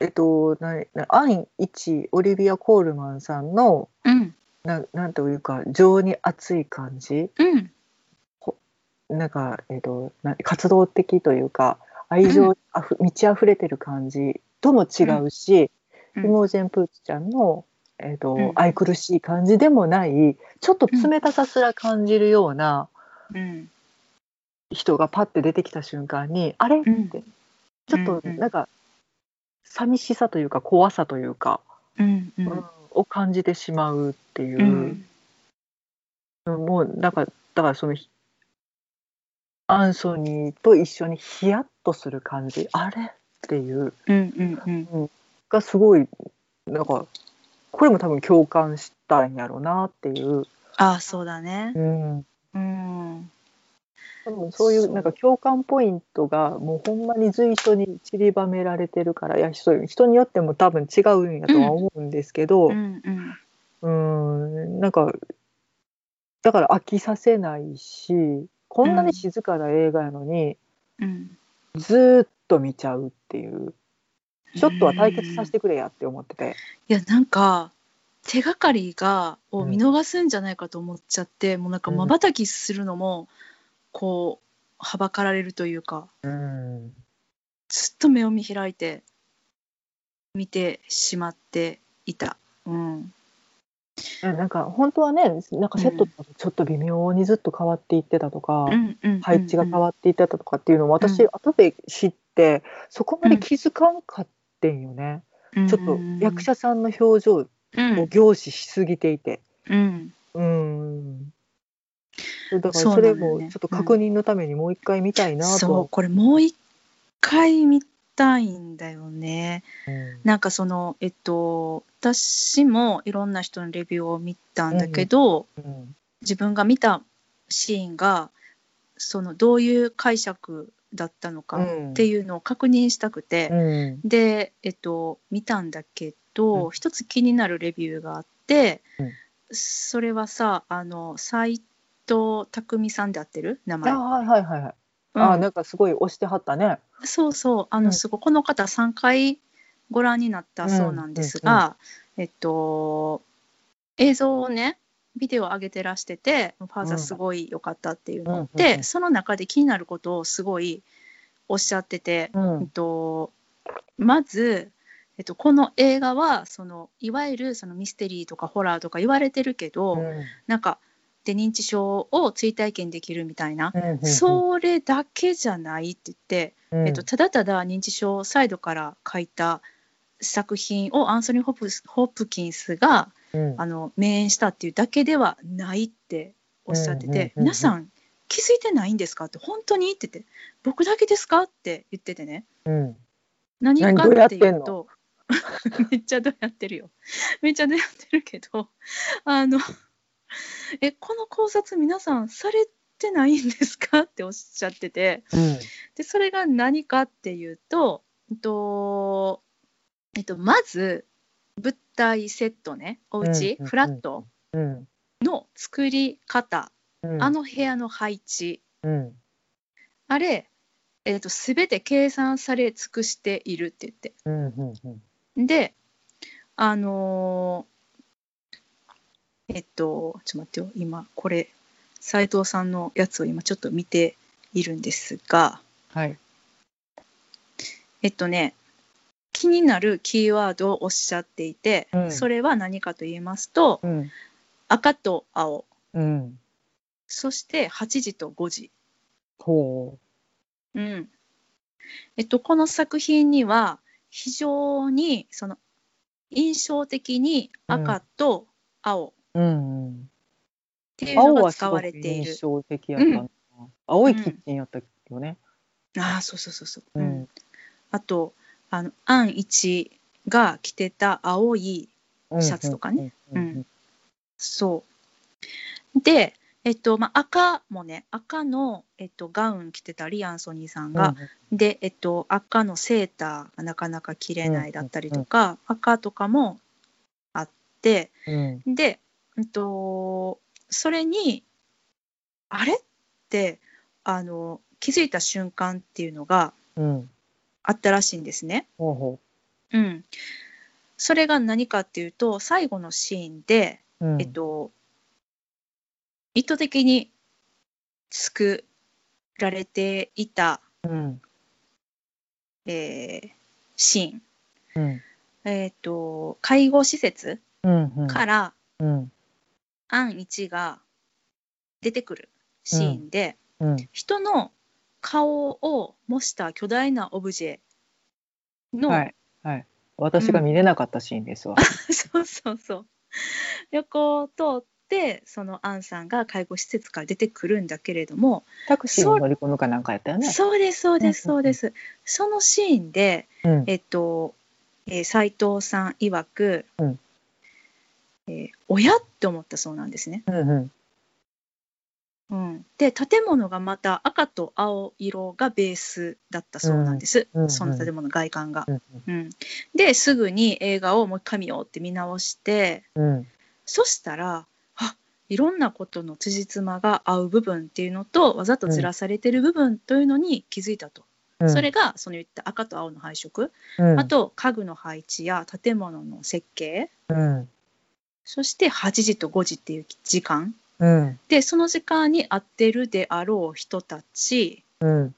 えっとななアン一オリビア・コールマンさんの
うん。
ななんというか情に熱い感じ。
うん。
なんか、えっとな活動的というか愛情あふ、満ち溢れてる感じとも違うし、
うん。
イモージェン・プーツちゃんの、えっと
うん。
愛くるしい感じでもないちょっと冷たさすら感じるような
うん。
人がパッて出てきた瞬間に、あれ？って。
うん
ちょっとなんか寂しさというか怖さというか、
うんう
うん。んを感じてしまうっていう。
うん。
もうなんかだからそのアンソニーと一緒にヒヤッとする感じ。あれっていう。
うんうん。うん。
がすごいなんかこれも多分共感したんやろうなっていう、
あそうだね。
うん、
うん
多分そうい
そう
うなんか共感ポイントがもうほんまに随所に散りばめられてるからいやそういう人によっても多分違うんやとは思うんですけど、
うんうん。
うんなんかだから飽きさせないしこんなに静かな映画やのに、
うん。
ずーっと見ちゃうっていう。ちょっとは対決させてくれやって思ってて、
いやなんか手がかりがを見逃すんじゃないかと思っちゃって、もうなんかまばたきするのもこうはばかられるというか
うん。
ずっと目を見開いて見てしまっていた。うん、
なんか本当はねなんかセットとかちょっと微妙にずっと変わっていってたとか、
うんうん
配置が変
っ
わっていってたとかっていうのも私、
うん。
後で知ってそこまで気づかんかってんよね、
て
ちょっと役者さんの表情を
うん
凝視しすぎていて。
うん。
うんだから
そ
れもちょっと確認のためにもう一回見たいなと。
そうこれもう一回見たいんだよね。
うん。
なんかそのえっと私もいろんな人のレビューを見たんだけど、
うん。
自分が見たシーンがそのどういう解釈だったのか
うん。
っていうのを確認したくて、
うん。
で、えっと、見たんだけど、
うん。
一つ気になるレビューがあって、
うん。
それはさあの斎藤匠さんで合ってる？名前。
あ、はいはいはいはい。
うん。
あなんかすごい押してはったね。
そうそう。あ
うん。
のすごいこの方3回ご覧になったそうなんですが、えっと映像をねビデオ上げてらしててファーザーすごい良かったっていうので、
うん。
その中で気になることをすごいおっしゃってて、
うん。
えっと、まず、えっと、この映画はそのいわゆるそのミステリーとかホラーとか言われてるけど、
うん。
なんかで認知症を追体験できるみたいな、それだけじゃないって言って、
うん。
えっと、ただただ認知症サイドから書いた作品をアンソニー・ホプホプキンスが
うん。
あの名演したっていうだけではないっておっしゃってて、皆さん気づいてないんですかって本当にって言って僕だけですかって言っててね。
うん。
何かっ
って
いうと [LAUGHS] めっちゃどうやってるよ。めっちゃどうやってるけどあの [LAUGHS] えこの考察皆さんされてないんですか？っておっしゃってて。
うん。
でそれが何かっていうと、えっとえっと、まず舞台セットねお家、
うんうん
フラット
うん。
の作り方、
うん。
あの部屋の配置。
うん。
あれ、えっと、全て計算され尽くしているって言って。
うんうんうん。
であのーえっとちょっと待ってよ。今これ斉藤さんのやつを今ちょっと見ているんですが。
はい。
えっとね気になるキーワードをおっしゃっていて、
うん。
それは何かと言いますと
うん。
赤と青。
うん。
そして8時と5時、
ほ
うん。えっと、この作品には非常にその印象的に赤と青
ううん。うん
っていうの
青はす
が使われている。
象的やったな、青いキッチンやったよね。
ああそうそうそうそう。
う
うん。ん、あとあのアン一が着てた青い
うん
シャツとかね。
うん
うんそう。で、えっとまあ、赤もね赤の、えっと、ガウン着てたリアンソニーさんが、で、えっと、赤のセーターがなかなか着れないだったりとか、赤とかもあって
うん。
で、えっと、それにあれ？ってあの気づいた瞬間っていうのが
うん。
あったらしいんですね。
ほうほ
う。ん、それが何かっていうと最後のシーンで、
ううん。
えっと、意図的に作られていた、
うん。
えーシーン、
うん。
えっと、介護施設
うんうん。
から
うん
アン1が出てくるシーンで、
うん。
人の顔を模した巨大なオブジェの、
はい。はい。私が見れなかったシーンですわ、[LAUGHS]
そうそうそう。横を通ってそのアンさんが介護施設から出てくるんだけれども、
タクシーに乗り込むかなんかやったよね。
そうですそうです
うんうんうん
そうです、そのシーンで
うん。
えっと、えー、斉藤さん曰く、
うん
えー親って思ったそうなんですね。
うんうん。
うん、で建物がまた赤と青色がベースだったそうなんです、
うんうん
その建物の外観が。
うん
うん、ですぐに映画をもう一回見ようって見直して
うん。
そしたらあいろんなことの辻褄が合う部分っていうのとわざとずらされてる部分というのに気づいたと、
うん。
それがその言った赤と青の配色、
うん。
あと家具の配置や建物の設計。
うん
そして8時と5時っていう時間。
うん。
でその時間に合ってるであろう人たち。
うん。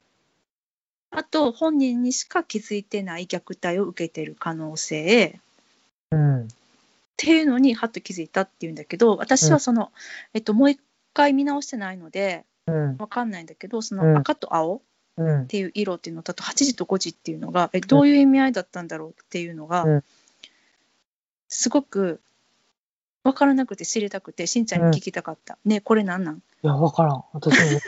あと本人にしか気づいてない虐待を受けてる可能性。
うん。
っていうのにはっと気づいたっていうんだけど私はその、えっと、もう一回見直してないので
うん。
わかんないんだけどそ
うん。
の赤と青
うん。
っていう色っていうのとあと8時と5時っていうのがえどういう意味合いだったんだろうっていうのが、
うん。
すごく分からなくて知りたくてしんちゃんに聞きたかった、ねえこれなんなん？
いやわからん。私も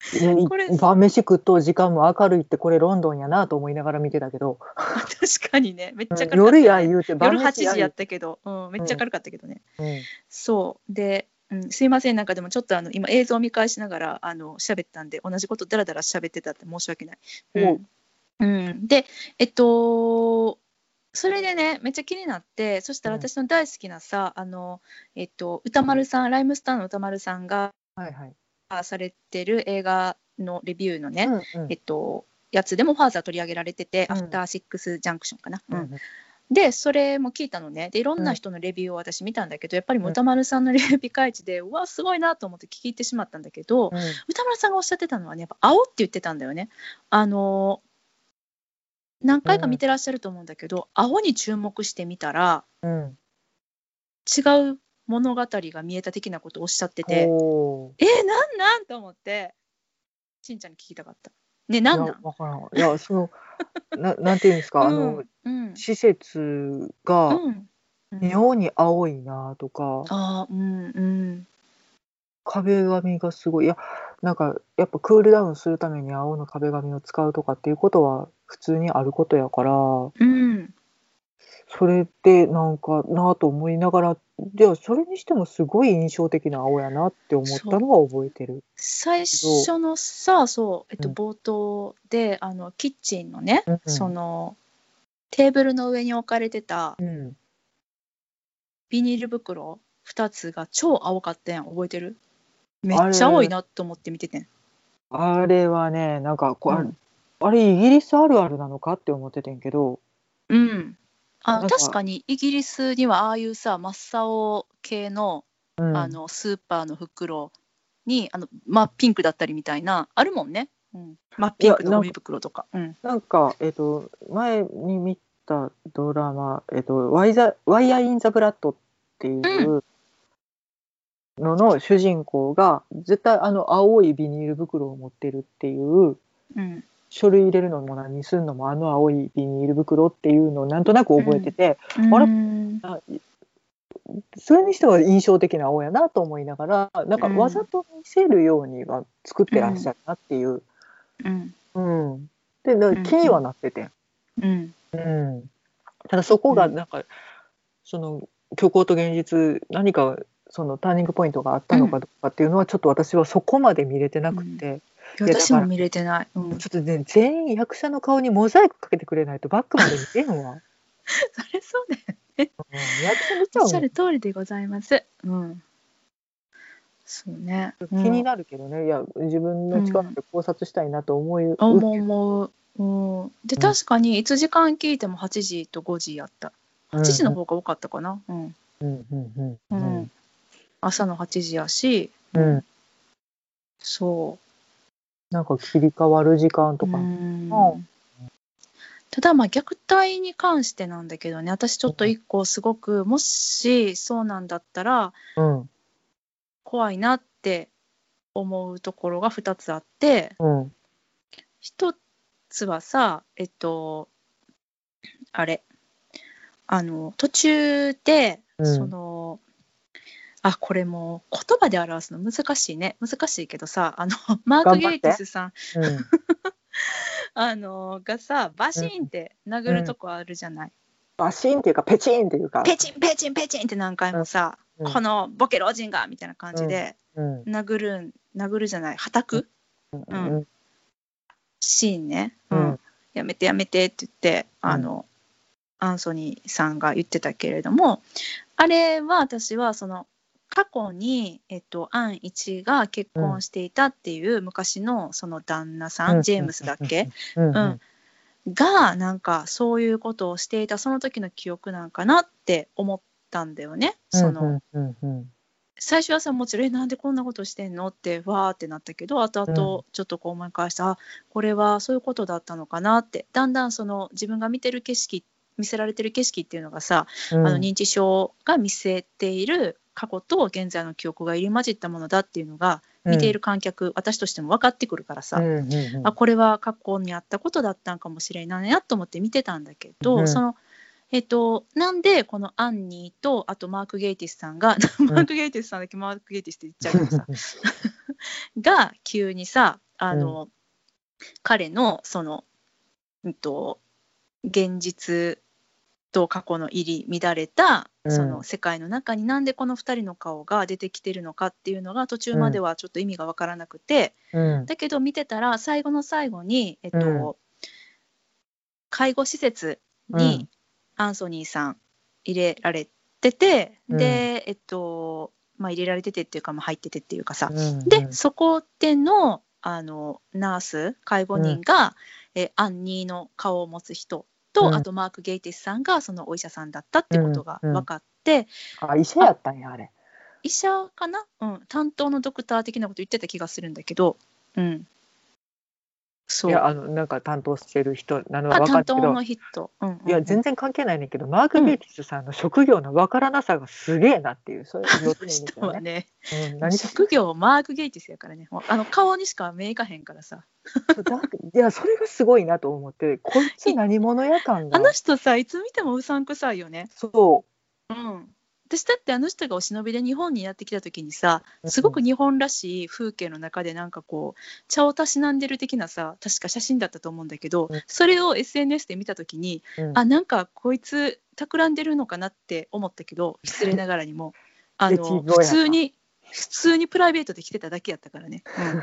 [LAUGHS]
これ
晩飯食っとう時間も明るいってこれロンドンやなと思いながら見てたけど、
あ確かにね。めっちゃ明るかった、ね、
夜や言うて
夜8時や
や
ったけど、うん、めっちゃ明るかったけどね、
うん。
そう。で、うん、すいません。なんかでもちょっとあの今映像を見返しながらあの喋ったんで同じことだらだら喋ってたって申し訳ない。うん。うん、でえっとそれでねめっちゃ気になってそしたら
うん。
私の大好きなさ、あのえっと歌丸さんライムスターの歌丸さんが
はいはい。
されてる映画のレビューのね、
うんうん。
えっとやつでもファーザー取り上げられてて、
うん。
アフターシックスジャンクションかな。うん。
うん
でそれも聞いたのね。でいろんな人のレビューを私見たんだけど、やっぱり歌丸さんのレビューピカイチでうわすごいなと思って聞き入ってしまったんだけど、
うん。
歌丸さんがおっしゃってたのはねやっぱ青って言ってたんだよね。あの何回か見てらっしゃると思うんだけど、青に注目してみたら
うん。
違う物語が見えた的なことをおっしゃっててえー、なんなんと思ってしんちゃんに聞きたかった。ねなんなん？
いやわからん。いやそのな [LAUGHS] なんていうんですか、あの
うん。うん
施設が
うん。
妙に青いなとか、
あーうんうん。
壁紙がすごい。いやなんかやっぱクールダウンするために青の壁紙を使うとかっていうことは普通にあることやから。
うん。
それでなんかなと思いながらじゃあそれにしてもすごい印象的な青やなって思ったのは覚えてる。
最初のさそう、えっと、
うん。
冒頭で、あのキッチンのね、
うんうん。
そのテーブルの上に置かれてた
うん、
ビニール袋2つが超青かったやん覚えてる？めっちゃ青いなと思って見ててん。
あれはねなんかこう、
うん
あれイギリスあるあるなのかって思っててんけど、
うん。あ
なんか。
確かにイギリスにはああいうさ真っ青系の,、
うん、
あのスーパーの袋にあの真っピンクだったりみたいなあるもんね、うん、真っピンクのゴミ袋とか。うん。
なんか、えっと、前に見たドラマ「えっと、ワイザワイヤー・イン・ザ・ブラッド」っていうのの主人公が絶対あの青いビニール袋を持ってるっていう
うん
書類入れるのも何するのもあの青いビニール袋っていうのをなんとなく覚えてて、あれ？
うん。
あそれにしては印象的な青やなと思いながらなんか
うん。
わざと見せるようには作ってらっしゃるなっていう。
うん。
うん。で気にはなってて。
うん。
うん、ただそこが
うん。
なんか、その虚構と現実何かそのターニングポイントがあったのかどうかっていうのはちょっと私はそこまで見れてなくて、
いや私も見れてない、うん、
ちょっとね全員役者の顔にモザイクかけてくれないとバックまで見れんわ、[LAUGHS]
それそうだよ
うん、役者見ちゃ
おっしゃる通りでございます。うん。そうね。
気になるけどね、いや自分の力で考察したいなと思い、
うん、思う思う。うん、で
うん。
確かにいつ時間聞いても8時と5時やった。8時の方が多かったかな。うん。
うん。うんうん
う
うん。ん。
朝の8時やし、
うん。
そ
なんか切り替わる時間
う。
とか、
うん。
うん
ただまあ虐待に関してなんだけどね私ちょっと一個すごくもしそうなんだったら
うん。
怖いなって思うところが2つあって
うん
一つはさえっとあれ。あの途中で、
うん。
そのあこれもう言葉で表すの難しいね。難しいけどさあの [LAUGHS] マーク・ゲイティスさん。
うん。[LAUGHS]
あのがさバシーンって殴るとこあるじゃない、
バシンっていうかペチンっていうか。
ペチンペチンペチンって何回もさ、
うん。
このボケ老人がみたいな感じで
うん。
殴るん殴るじゃない。はたく？
うん。
うん。シーンね、
う
うん。んやめてやめてって言ってあの、アンソニーさんが言ってたけれどもあれは私はその過去に、えっと、アン一が結婚していたっていう昔のその旦那さん、
うん。
ジェームスだっけ、
うん。
うん。がなんかそういうことをしていたその時の記憶なんかなって思ったんだよね。その
うんうん
最初はさもちろんえなんでこんなことしてんの？ってわーってなったけど後々ちょっとこう思い返して、あこれはそういうことだったのかなって。だんだんその自分が見てる景色見せられてる景色っていうのがさ、
うん。
あの認知症が見せている過去と現在の記憶が入り混じったものだっていうのが見ている観客、私としても分かってくるからさ、
うんうんうん。
あこれは過去にあったことだったんかもしれないなと思って見てたんだけど、
うん。
そのえっと、なんでこのアンニーとあとマーク・ゲイティスさんが、マーク・ゲイティスさんだけマーク・ゲイティスって言っちゃうけどさ [LAUGHS] が急にさあの、彼のその、うんと、現実と過去の入り乱れた
うん
その世界の中になんでこの2人の顔が出てきてるのかっていうのが途中まではちょっと意味が分からなくて、
うん。
だけど見てたら最後の最後に、えっと
うん。
介護施設
うん。
にアンソニーさん入れられてて、
うん。
でえっとまあ入れられててっていうか、まあ、入っててっていうかさ、
うん
でそこでのあのナース介護人が、えーアンニーの顔を持つ人と、
うん。
あとマーク・ゲイティスさんがそのお医者さんだったってことが分かって、
あ医者やったんやあれ。
医者かな、うん、担当のドクター的なこと言ってた気がするんだけど、うん、そう。
いやあのなんか担当してる人なのは
あ
分かるけど
担当の。人、うんうんうん。
いや全然関係ないねんけど、マーク・ゲイティスさんの職業の分からなさがすげえなっていう、それ要点です
人
よね。[LAUGHS]
はね。
うん、何
職業？マーク・ゲイティスやからね。あの顔にしか目いかへんからさ。
だいやそれがすごいなと思って、こいつ何者や感が。
あの人さいつ見てもうさんくさいよね。
そ
うん私だってあの人がお忍びで日本にやってきた時にさ
う。
すごく日本らしい風景の中でなんかこう茶をたしなんでる的なさ確か写真だったと思うんだけど、
うん。
それを SNS で見た時に
うん、
あなんかこいつ企んでるのかなって思ったけど [LAUGHS] 失礼ながらにもあ
越
の普通に普通にプライベートで来てただけやったからね、うん、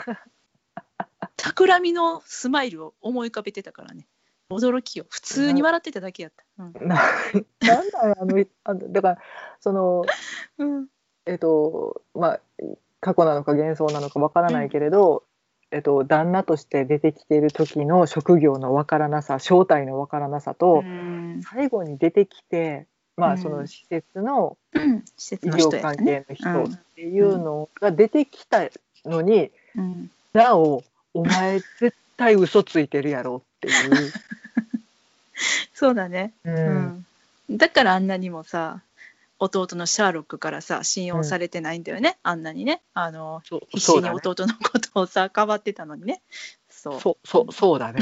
[LAUGHS] 企みのスマイルを思い浮かべてたからね驚きよ。普通に笑ってただけやった、うん。
な [LAUGHS] なんだよあのあのだからその
うん。
えっとまあ過去なのか幻想なのかわからないけれど、えっと旦那として出てきている時の職業のわからなさ正体のわからなさと、
うん。
最後に出てきてま
うん。
あその施設の医療関係の人っていうのが出てきたのに、
うん、
なおお前絶対嘘ついてるやろっていう。[LAUGHS]
そうだね。
う
うん。ん、だからあんなにもさ弟のシャーロックからさ信用されてないんだよね、あんなにね。あの必死に弟のことをさかばってたのにね。そう。っ
そうそうそうだね。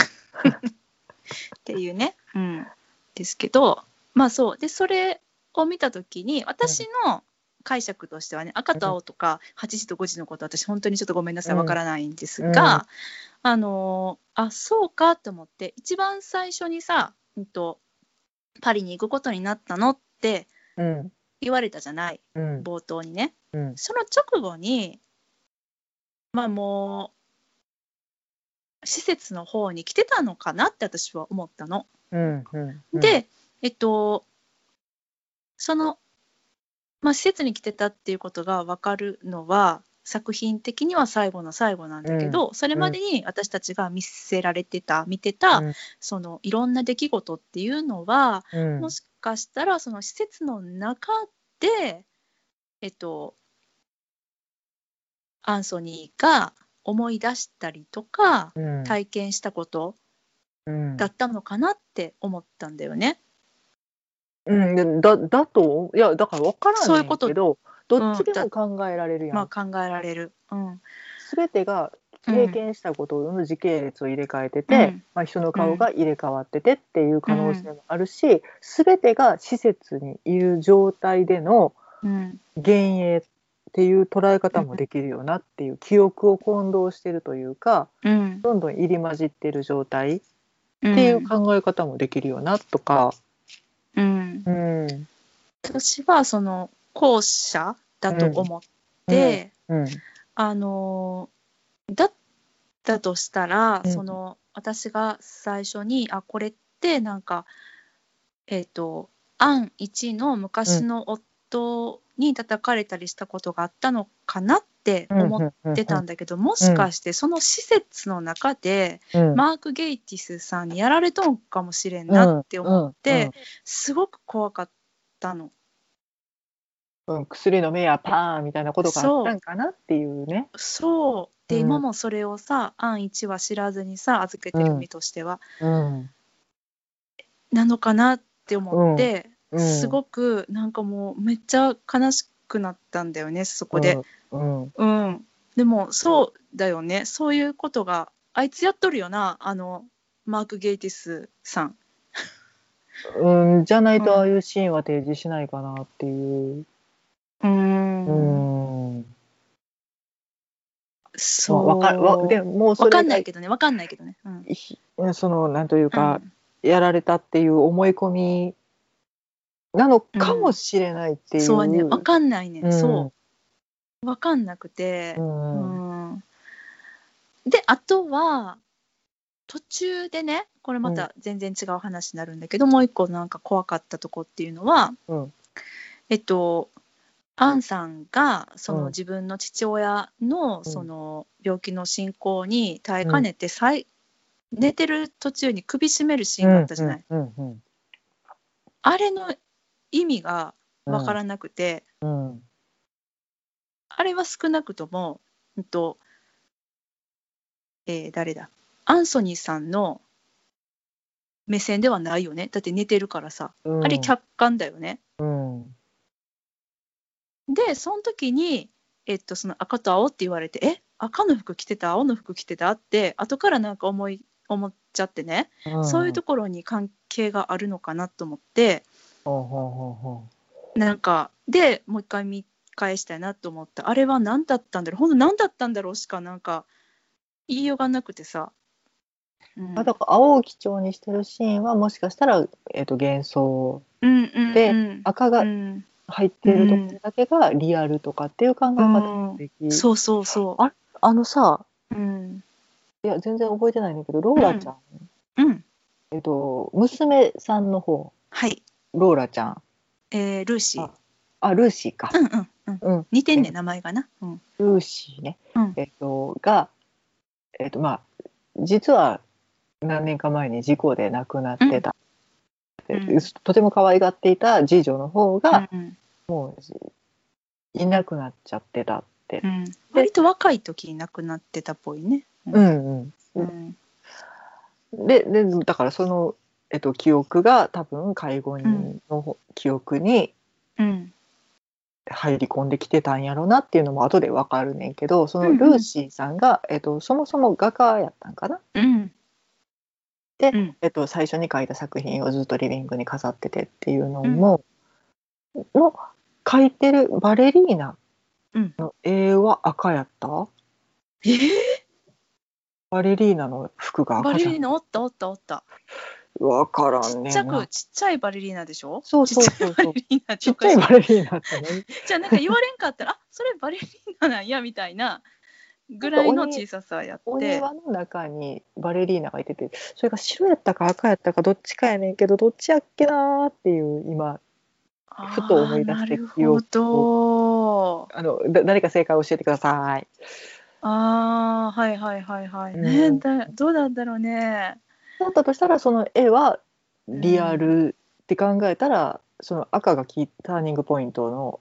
[LAUGHS]
ていうね、うん、ですけどまあそう。でそれを見た時に私の解釈としてはね赤と青とか8時と5時のこと私本当にちょっとごめんなさい
うん。
わからないんですが、あのあそうかと思って一番最初にさ、うんと、パリに行くことになったのって
うん。
言われたじゃない
うん。
冒頭にね。
うん。
その直後にまあもう施設の方に来てたのかなって私は思ったの。
うんうんうん、
でえっとその、まあ、施設に来てたっていうことが分かるのは作品的には最後の最後なんだけど、それまでに私たちが見せられてた見てた、
うん。
そのいろんな出来事っていうのは、
うん。
もしかしたらその施設の中でえっとアンソニーが思い出したりとか
うん。
体験したこと
うん。
だったのかなって思ったんだよね。
うん、でだだと？いやだから分から
そういうこと。
ないけどどっちでも考えられるやん、
まあ考えられる。うん。
全てが経験したことの時系列を入れ替えてて、
うん。
まあ、人の顔が入れ替わっててっていう可能性もあるし、全てが施設にいる状態での
うん。
幻影っていう捉え方もできるよなっていう記憶を混同してるというか
うん。
どんどん入り混じってる状態っ
うん
ていう考え方もできるよなとか。
うん。
うん。
私はその後者だと思って、
うん
あのだったとしたら、
うん。
その私が最初にあこれってなんかえっ、とアン1の昔の夫に叩かれたりしたことがあったのかなって思ってたんだけど、もしかしてその施設の中で、
うん。
マーク・ゲイティスさんにやられとんかもしれんなって思って、すごく怖かったの。
うん。うん薬の目やパーンみたいなことがあったんかなっていうね。
そう。で、
うん。
今もそれをさアン1は知らずにさ預けてる身としては、
うん。
なのかなって思って、
うん。
すごくなんかもうめっちゃ悲しくなったんだよねそこで。
うん
うん、でもそうだよねそういうことがあいつやっとるよなあのマーク・ゲイティスさん。
うん、じゃないとああいうシーンは提示しないかなっていう。
うー
うんん。
そう
わかるわでもうそれが
わかんないけどねわかんないけどね。うん
ひそのなんというか、やられたっていう思い込みなのかもしれないっていう。
そうはね。わかんないね、
うん。
そう。わかんなくて。
う、
うん。
ん。
であとは途中でねこれまた全然違う話になるんだけど、もう一個なんか怖かったとこっていうのは、
うん。
えっとアンさんがその
うん。
自分の父親の
ん。
その病気の進行に耐えかねて、最寝てる途中に首絞めるシーンがあったじゃない、あれの意味がわからなくて、
うんうん。
あれは少なくとも、うんとえー誰だ？アンソニーさんの目線ではないよね。だって寝てるからさ、
うん。
あれ客観だよね。
うん。
でその時に、えっと、その赤と青って言われてえ？赤の服着てた？青の服着てた？って後からなんか思い思っちゃってね、
うん。
そういうところに関係があるのかなと思って
ほうほうほうほ
なんかでもう一回見返したいなと思ったあれは何だったんだろう。本当何だったんだろうしかなんか言いようがなくてさ。うん。
だから青を基調にしてるシーンはもしかしたら、えっと幻想
うんうん
で
うん。
赤が
うん。
入っているところだけがリアルとかっていう考え方もでき、
そうそうそ
ああのさ
う。うん。
いや全然覚えてないんだけどローラちゃん、
うん。
えっと娘さんの方。
はい。
ローラちゃん
えー、ルーシー
あ。あルーシーか、
うんうんうん。
うん、
似てんね名前がな。うん。
ルーシーね、
うん
えっとがえっとまあ実は何年か前に事故で亡くなってた、で
うん
とても可愛がっていた次女の方が
うん
もういなくなっちゃってたって
う、ん。割と若い時に亡くなってたっぽいね。
う。ん
うん。
うん、ででだからその、えっと、記憶が多分介護人の記憶に
うん。
入り込んできてたんやろなっていうのも後でわかるねんけどその
うんうん
ルーシーさんが、えっと、そもそも画家やったんかな、
うん。
で
うん。
えっと、最初に描いた作品をずっとリビングに飾っててっていうのも、の描いてるバレリーナの絵は赤やった？
えー、
バレリーナの服が
バ
赤じゃん
レリーナおったおったおった。
わから
ち
んねん
っちゃく
な
ちっちゃいバレリーナでしょ？
そうそうそうそう。
ちっちゃいバレリーナって
ね
じゃあなんか言われんかったらあそれバレリーナなんやみたいなぐらいの小ささや
お
って。
庭の中にバレリーナがいててそれが白やったか赤やったかどっちかやねんけどどっちやっけなーっていう今ふと思い出して
あーなるほど。
あのだ誰か正解を教えてください。
あーはいはいはいはい、
うん。
ねだどうなんだろうね
だったとしたらその絵はリアルって考えたら、その赤がキーターニングポイントの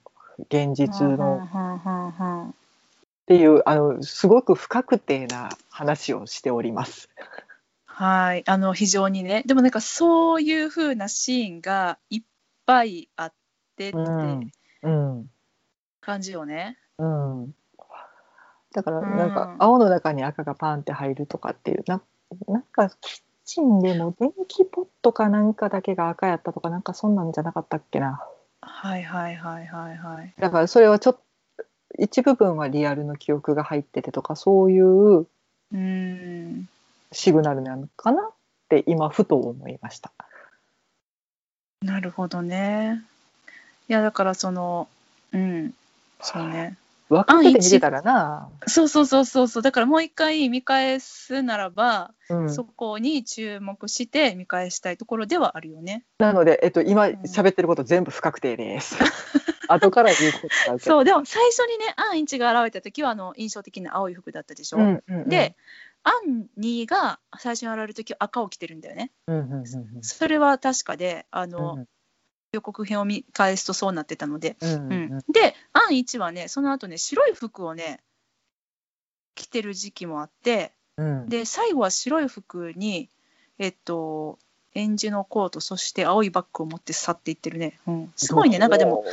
現実のっていうあのすごく不確定な話をしております。
はい。あの非常にね。でもなんかそういう風なシーンがいっぱいあってって
うん。うん。
感じよね、
うん、だから
うん
なん。か青の中に赤がパンって入るとかっていうななんかキッチンでも電気ポットかなんかだけが赤やったとかなんかそんなんじゃなかったっけな。
はいはいはいはいはい。
だからそれはちょっと一部分はリアルの記憶が入っててとかそういうシグナルなのかなって今ふと思いました。
なるほどね。いやだからそのうん。そうね
分かってて見てたらな、
そうそうそうそうそうだからもう一回見返すならば、
うん、
そこに注目して見返したいところではあるよね。
なので、えっと、今
ん
喋ってること全部不確定です。[LAUGHS] 後から言うこと
そうでも最初にねアンイチが現れた時はあの印象的な青い服だったでしょ。
うんうんうん、
で、アンニーが最初に現れる時は赤を着てるんだよね。
うんうんうん
それは確かであ
うん
の、予告編を見返すとそうなってたので。
うんう
うん。
うん。
ん、でアンイチはねその後ね白い服をね着てる時期もあって。
うん。
で最後は白い服にえっとエンジのコートそして青いバッグを持って去っていってるね、うん、すごいね。なんかでも、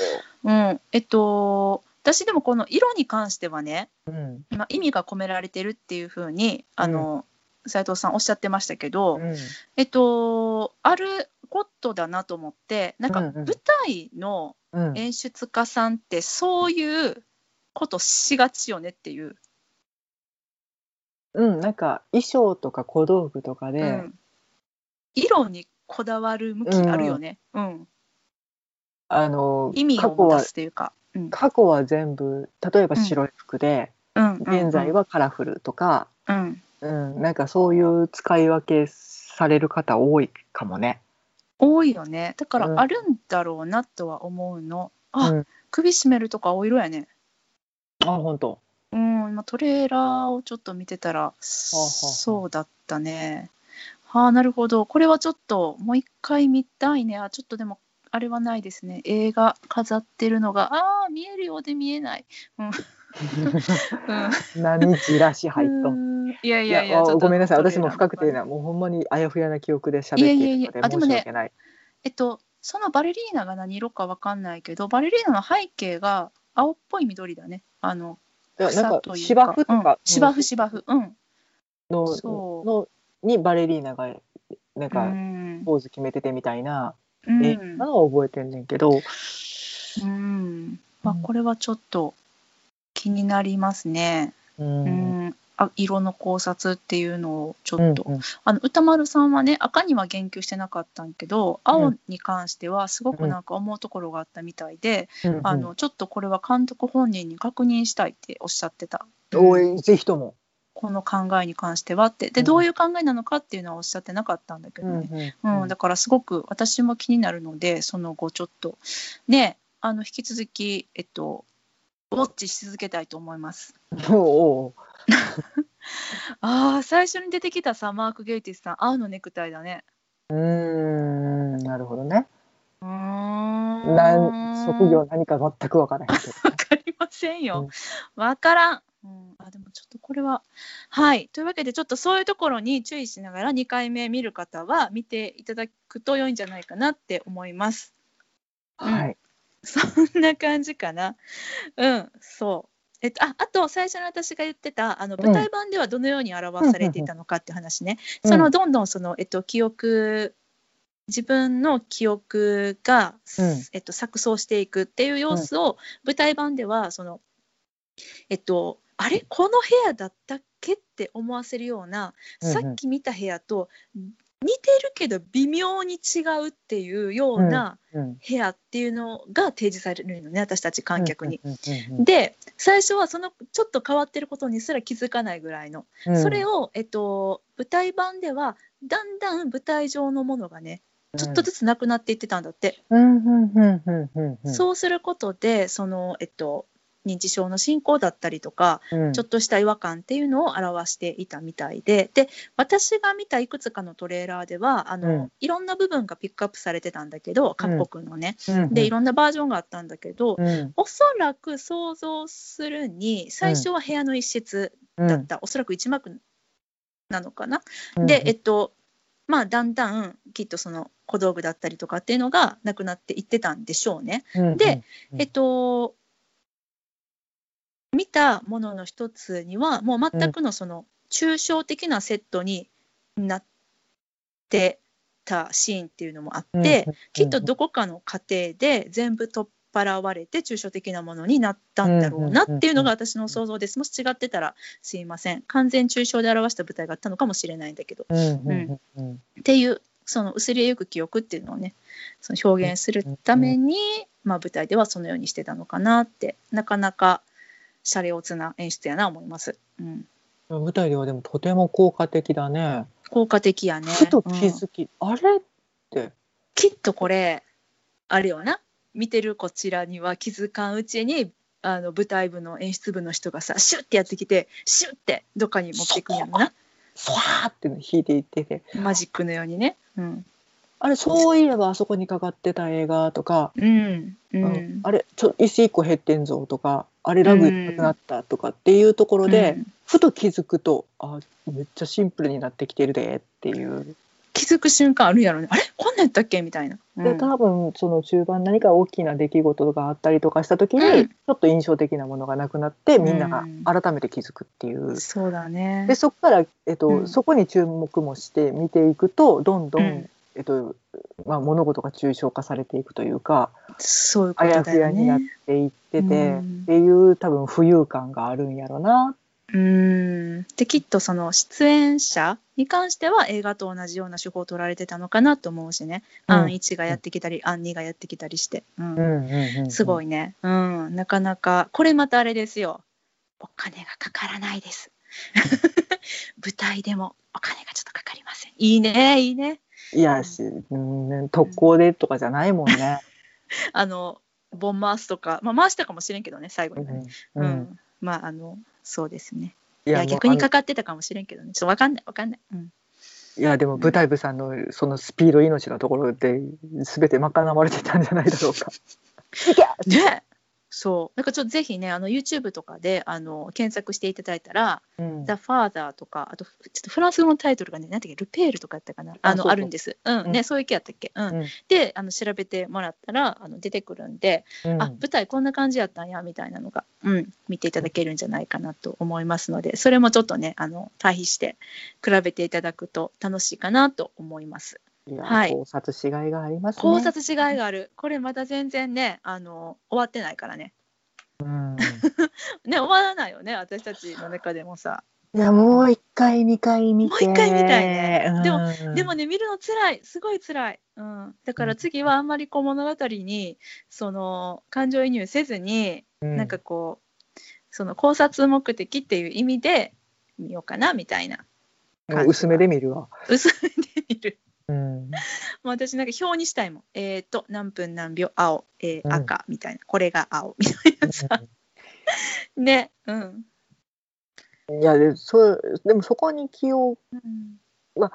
うん、えっと私でもこの色に関してはね、
うん。
まあ、意味が込められてるっていうふうにあの、斉藤さんおっしゃってましたけど、
うん。
えっとあることだなと思ってなんか
うんうん
舞台の
うん
演出家さんってそういうことしがちよねっていう。
うん、なんか衣装とか小道具とかで、
うん、色にこだわる向きあるよね。うん。
あの
意味を持たすというか。うん。
過去は全部例えば白い服で、
うん。
現在はカラフルとか、
うん。
うん、なんかそういう使い分けされる方多いかもね。
多いよね。だか
うん
らあるんだろうなとは思うの。あ、
うん、
首絞めるとか青色やね。
あ本当。
うん。今トレーラーをちょっと見てたら、
はあ
そうだったね。はあなるほどこれはちょっともう一回見たいねあちょっとでもあれはないですね映画飾ってるのがああ見えるようで見えない、うんうん
何じらし入っとん。
うん。いやい
い
やいや
ごめんなさい。私も
トレーラー
不確定なもうほんまにあやふやな記憶で喋って
いやいやい
いるので
やあでもね
申し訳ない。
えっとそのバレリーナが何色かわかんないけどバレリーナの背景が青っぽい緑だね。あの
いやなんか
草という
芝生とか
うん、芝生芝生。うん。
ののにバレリーナがなん
う
か
ん。
ポーズ決めててみたいな
うん。
映画は覚えてんねんけど、
うん。まあ
うん
これはちょっと気になりますね。
う
うん。ん、あ色の考察っていうのをちょっと、
うん
あの歌丸さんはね赤には言及してなかったんけど青に関してはすごくなんか思うところがあったみたいで、
うんうん。
あのちょっとこれは監督本人に確認したいっておっしゃってた。
おいぜひとも。
この考えに関してはって。で
うん。
どういう考えなのかっていうのはおっしゃってなかったんだけどね、うん。だからすごく私も気になるのでその後ちょっと。ねあの引き続きえっとウォッチし続けたいと思います。
お [LAUGHS]
ああ最初に出てきたさマーク・ゲイティスさん青のネクタイだね。
うーんなるほどね。
うーん
なん職業何か全く分からへんけど。
わかりませんよ。わからん。うん、あでもちょっとこれははいというわけでちょっとそういうところに注意しながら2回目見る方は見ていただくと良いんじゃないかなって思います。
はい。
そんな感じかな。うん、そう。えっと、ああと最初の私が言ってたあの
うん。
舞台版ではどのように表されていたのかって話ね、
うん
そのどんどんその、えっと、記憶自分の記憶が、
うん。
えっと、錯綜していくっていう様子を、舞台版ではそのえっとあれ？この部屋だったっけ？って思わせるような、さっき見た部屋と似てるけど微妙に違うっていうような、
うん
部屋っていうのが提示されるのね私たち観客に。で最初はそのちょっと変わってることにすら気づかないぐらいの、
うん。
それを、えっと、舞台版ではだんだん舞台上のものがねちょっとずつなくなっていってたんだって、そうすることでその、えっと、認知症の進行だったりとか、
うん。
ちょっとした違和感っていうのを表していたみたいで。で私が見たいくつかのトレーラーではあの、
うん。
いろんな部分がピックアップされてたんだけど各国のね、
うん
でいろんなバージョンがあったんだけど、
うん。
おそらく想像するに最初は部屋の一室だった、おそらく一幕なのかな。
うん。
でえっとまあだんだんきっとその小道具だったりとかっていうのがなくなっていってたんでしょうね。
うん
で
うん。
えっと見たものの一つにはもう全くのその抽象的なセットになってたシーンっていうのもあって、
うん
きっとどこかの過程で全部取っ払われて抽象的なものになったんだろうなっていうのが私の想像です。もし違ってたらすいません。完全抽象で表した舞台があったのかもしれないんだけど。
うん
っていうその薄れゆく記憶っていうのをねその表現するために、まあ、舞台ではそのようにしてたのかなってなかなかシャレオツな演出やな思います。うん、
舞台ではでもとても効果的だね。
効果的やね。
ふと気
うん。
づき、あれって。
きっとこれあれよな。見てるこちらには気づかんうちにあの舞台部の演出部の人がさシュッてやってきてシュッてどっかに持っていくんやろな。
スワーって弾いていってて、
マジックのようにね。うん。
あれそういえばあそこにかかってた映画とか、
うん。う
うん。
ん
あれちょ椅子一個減ってんぞとか、あれラグなくなったとかっていうところで、
うん。
ふと気づくと、あめっちゃシンプルになってきてるでっていう。
気づく瞬間あるやろね。あれ？こんなんやったっけ？みたいな。うん。
で多分その中盤何か大きな出来事があったりとかした時に、
うん。
ちょっと印象的なものがなくなってみんなが
うん。
改めて気づくっていう。
そうだね。
でそこから、えっと
うん。
そこに注目もして見ていくとどんどんえっとまあ、物事が抽象化されていくというか
そういうこ
あや
とだよ
ふやになっ
ね。
ていってて、
うん
っていう多分浮遊感があるんやろな。
うん。できっとその出演者に関しては映画と同じような手法を取られてたのかなと思うしね。
うん
アン1がやってきたり、アン2がやってきたりして。うん
うんうんうん
すごいね。うん。なかなか、これまたあれですよ。お金がかからないです。[LAUGHS] 舞台でもお金がちょっとかかりません。いいね、いいね。
いやし、うん、特攻でとかじゃないもんね。[LAUGHS]
あの、ボン回すとか、まあ回したかもしれんけどね、最後にはね。
う
うんん。まあ、あの、そうですね。
い
いや、逆にかかってたかもしれんけどね。ちょっとわかんない、わかんない。うん。
いやでも舞台部さんのそのスピード命のところで全て賄われてたんじゃないだろうか。[LAUGHS]
ねそう。なんかちょっとぜひねあの YouTube とかであの検索していただいたら「
うん、
The Father」とかあとちょっとフランス語のタイトルがね何ていうっけルペールとかやったかな。あのあるんです。うん、
うん。
ねそういう系やったっけ、うん。
うん。
であの調べてもらったらあの出てくるんで、
うん。
あ舞台こんな感じやったんやみたいなのが、うん、見ていただけるんじゃないかなと思いますのでそれもちょっとねあの対比して比べていただくと楽しいかなと思います。
いや、
はい。
考察しがいがありますね。
考察違いがある。これまだ全然ねあの終わってないからね。
うん、[LAUGHS]
ね終わらないよね私たちの中でもさ。
いやもう一回二回見て。
もう一回見たいね。でも
うん。
でもね見るの辛い。すごい辛い、うん、だから次はあんまりこう物語にその感情移入せずに、
うん。
なんかこうその考察目的っていう意味で見ようかなみたいな
もう薄めで見るわ。
薄めで見る
うん、
もう私なんか表にしたいもん。えっ、と何分何秒青、えー
うん。
赤みたいな。これが青。みたいなさ。ねうん、
いやでそうでもそこに気を
うん。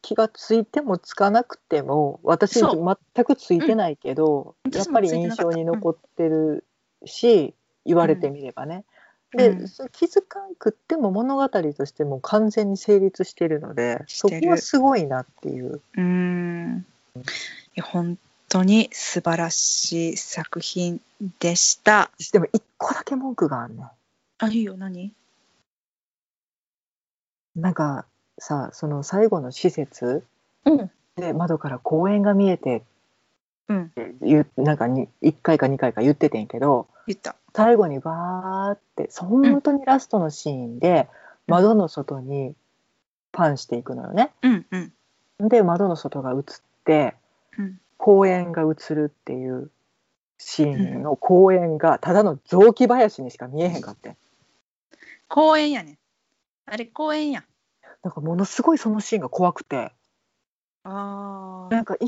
気がついてもつかなくても私
そ
全くついてないけど、
うん。
やっぱり印象に残ってるし、言われてみればね。で、
うん
そ気づかんくっても物語としても完全に成立してるのでそこはすごいなっていう。
うーんいや本当に素晴らしい作品でした。
でも一個だけ文句があんね
あ、いいよ、何？
ん。なんかさその最後の施設
うん。
で窓から公園が見えて
うん。
なんかに1回か2回か言っててんけど
言った。
最後にバーって本当にラストのシーンで
うん
窓の外にパンしていくのよね。
うんうん。
で窓の外が映って
うん。
公園が映るっていうシーンの公園がただの雑木林にしか見えへんかってん
公園やねん。あれ、公園や。
なんかものすごいそのシーンが怖くて
ああ。
なんかイ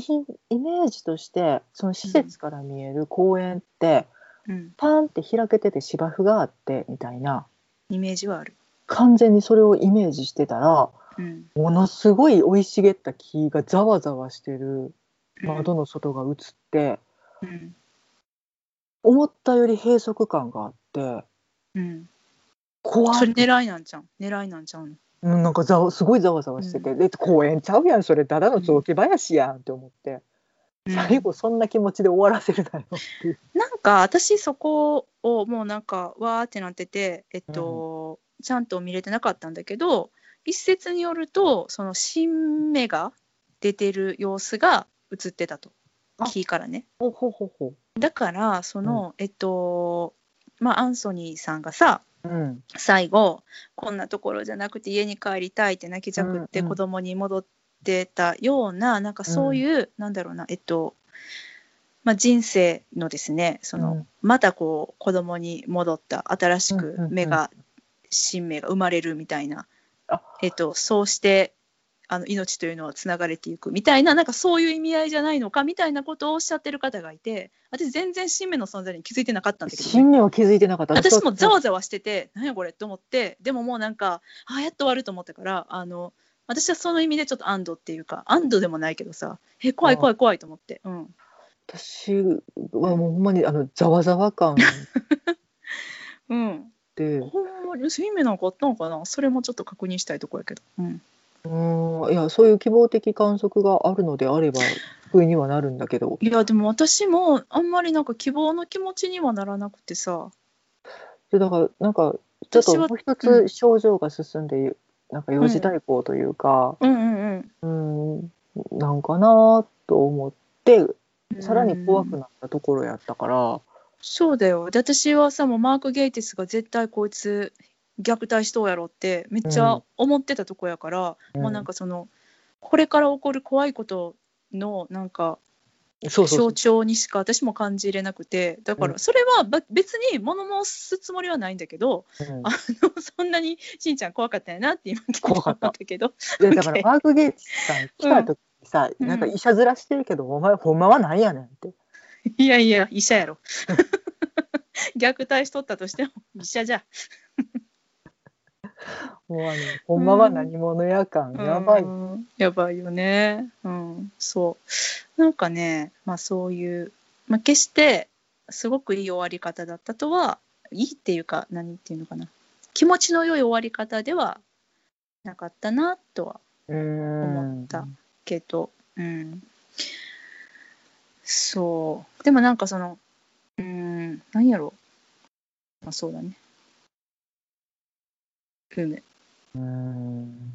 イメージとしてその施設から見える公園って
うん。
パーンって開けてて芝生があってみたいな。
イメージはある。
完全にそれをイメージしてたら
うん。
ものすごい生い茂った木がざわざわしてる窓の外が映って、
うん。
思ったより閉塞感があって
うん。
怖い
それ狙いなんちゃう？狙いなんちゃうの？
うんなんかざわすごいざわざわしてて、で公園ちゃうやんそれ。ただの雑木林やんって思って、
うん
最後そんな気持ちで終わらせるなよっていう。
なんか私そこをもうなんかわーってなっててえっと、ちゃんと見れてなかったんだけど一説によるとその新芽が出てる様子が映ってたと。
あ。
木からね。
ほうほうほうほ
だからその、えっとまあアンソニーさんがさ
う。うん。
最後こんなところじゃなくて家に帰りたいって泣きじゃくって
うんうん
子供に戻ってたような、なんかそういう、なんだろうなえっと、まあ、人生のですねその、
うん。
またこう子供に戻った新しく
うんうんうん
芽が、新芽が生まれるみたいな、
あ。
えっと、そうしてあの命というのはつながれていくみたいななんかそういう意味合いじゃないのかみたいなことをおっしゃってる方がいて私全然新芽の存在に気づいてなかったんだけどね、
新芽は気づいてなかった
私もざ
わ
わざわしてて何やこれって思ってでももうなんかあやっと終わると思ったからあの私はその意味でちょっと安堵っていうか安堵でもないけどさえ怖い怖い怖いと思って。うん。
私はもうほんまにあのざわざわ感 [LAUGHS]
うん。
で。
ほんまにそういう意味なんかあったのかな？それもちょっと確認したいところやけど。うん。
うん。いやそういう希望的観測があるのであれば [LAUGHS] 不意にはなるんだけど。
いやでも私もあんまりなんか希望の気持ちにはならなくてさ。
でだからなんかちょっともう一
う
つ症状が進んで、なんか幼児代行というか、
うん。うんうん
うん、なんかなと思ってさらに怖く
うん
なったところやったから、
そうだよ。で私はさもうマーク・ゲイティスが絶対こいつ虐待しとうやろってめっちゃ思ってたとこやから、
うん。
もうなんかそのこれから起こる怖いことのなんか象徴にしか私も感じれなくて。だか
うん。
らそれはば別に物申すつもりはないんだけど
そう、うん。
あのそんなにしんちゃん怖かったんやなって今聞いて思った。[LAUGHS] けど
でだからマーク・ゲイツさん来た時にさ、
うん。
なんか医者面してるけど、お前ほんまはなんやねんって。
いやいや医者やろ。[LAUGHS] 虐待しとったとしても医者じゃ
もうあのほんまは何者や感、やばい、
うんやばいよね。うん、そう。なんかね、まあそういう、まあ決してすごくいい終わり方だったとは、いいっていうか、何っていうのかな。気持ちの良い終わり方ではなかったなとは
うん
思ったけど、うん。そう。でもなんかその、うん、何やろう。まあそうだね。うん。
うん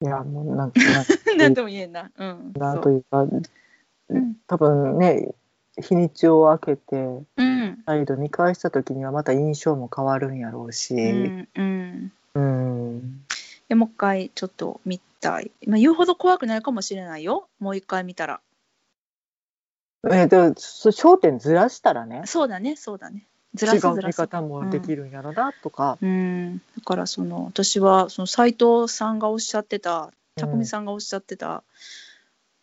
いやもうなんか [LAUGHS] なん
とも言えんな。うん。
なというか
うん。
多分ね日にちを空けて
うん。
再度見返した時にはまた印象も変わるんやろうし、
うん。うん。
うん
でもう一回ちょっと見たい。まあ、言うほど怖くないかもしれないよ。もう一回見たら。
えでもそ焦点ずらしたらね
そうだね、そうだね。ず
違
らすずらす。
う見方もできるんやろなとか、
うん。だからその私はその斉藤さんがおっしゃってた、匠さんがおっしゃってた、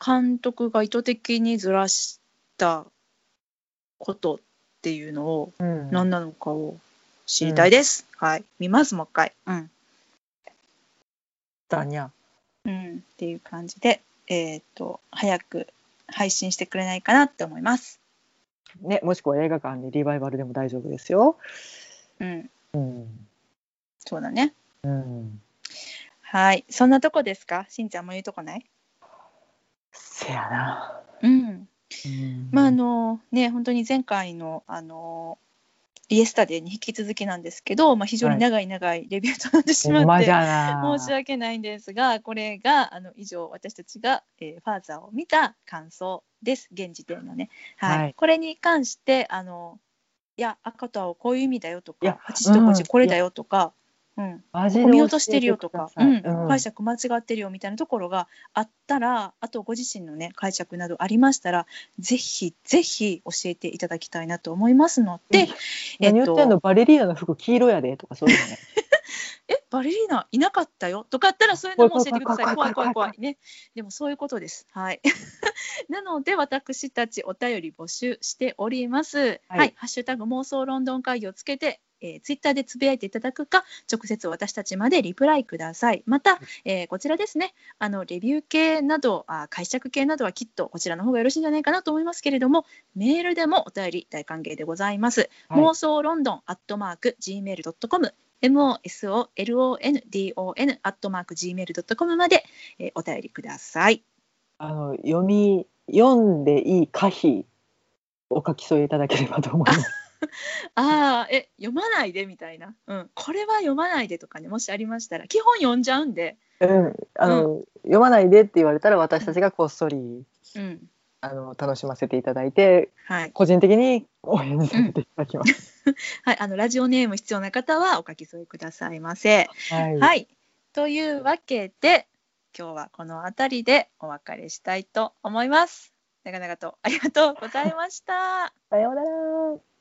監督が意図的にずらしたことっていうのを
うん
何なのかを知りたいです。はい。見ます、もう一回。うん。
だにゃ
うん。っていう感じで、えっ、と、早く配信してくれないかなって思います。
ねもしくは映画館でリバイバルでも大丈夫ですよ。
うん。
うん
そうだね。
うん、
はい。そんなとこですか？しんちゃんも言うとこない？
せやな。
うん。
うん
まあ、あのね、本当に前回の、あの、イエスタデーに引き続きなんですけど、まあ、非常に長い長いレビューとなってしまって、
ほんまじゃな。
申し訳ないんですが、これがあの以上私たちが、えーファーザーを見た感想です。現時点のね。はい。
はい
これに関してあのいや赤と青こういう意味だよとか、八と五
うん
時これだよとか、うん、見落としてるよとか、うん解釈間違ってるよみたいなところがあったら、あとご自身のね解釈などありましたら、ぜひぜひ教えていただきたいなと思いますので、
何言ってんの、バレリーナの服黄色やでとかそういうのね。
えバレリーナいなかったよとかあったらそういうのも教えてください。怖い怖い怖いね。でもそういうことです。はい。[LAUGHS] なので私たちお便り募集しております。は、
はいい
ハッシュタグ妄想ロンドン会議をつけて。えー、ツイッターでつぶやいていただくか直接私たちまでリプライくださいまた、えーこちらですねあのレビュー系などあ解釈系などはきっとこちらの方がよろしいんじゃないかなと思いますけれどもメールでもお便り大歓迎でございます、
はい
妄想ロンドンアットマーク gmail.com mosolondon アットマーク gmail.com まで、えーお便りください。
あの読み読んでいい可否お書き添えいただければと思います。[LAUGHS]
ああ、え、読まないでみたいな。うん、これは読まないでとかね、もしありましたら、基本読んじゃうんで。
うん、あの、読まないでって言われたら私たちがこっそり
うん、
あの楽しませていただいて
はい、
個人的にお返事させていただきます。[LAUGHS]
はい、あのラジオネーム必要な方はお書き添えくださいませ。
はい、
はい、というわけで、今日はこの辺りでお別れしたいと思います。長々とありがとうございました。
さようなら。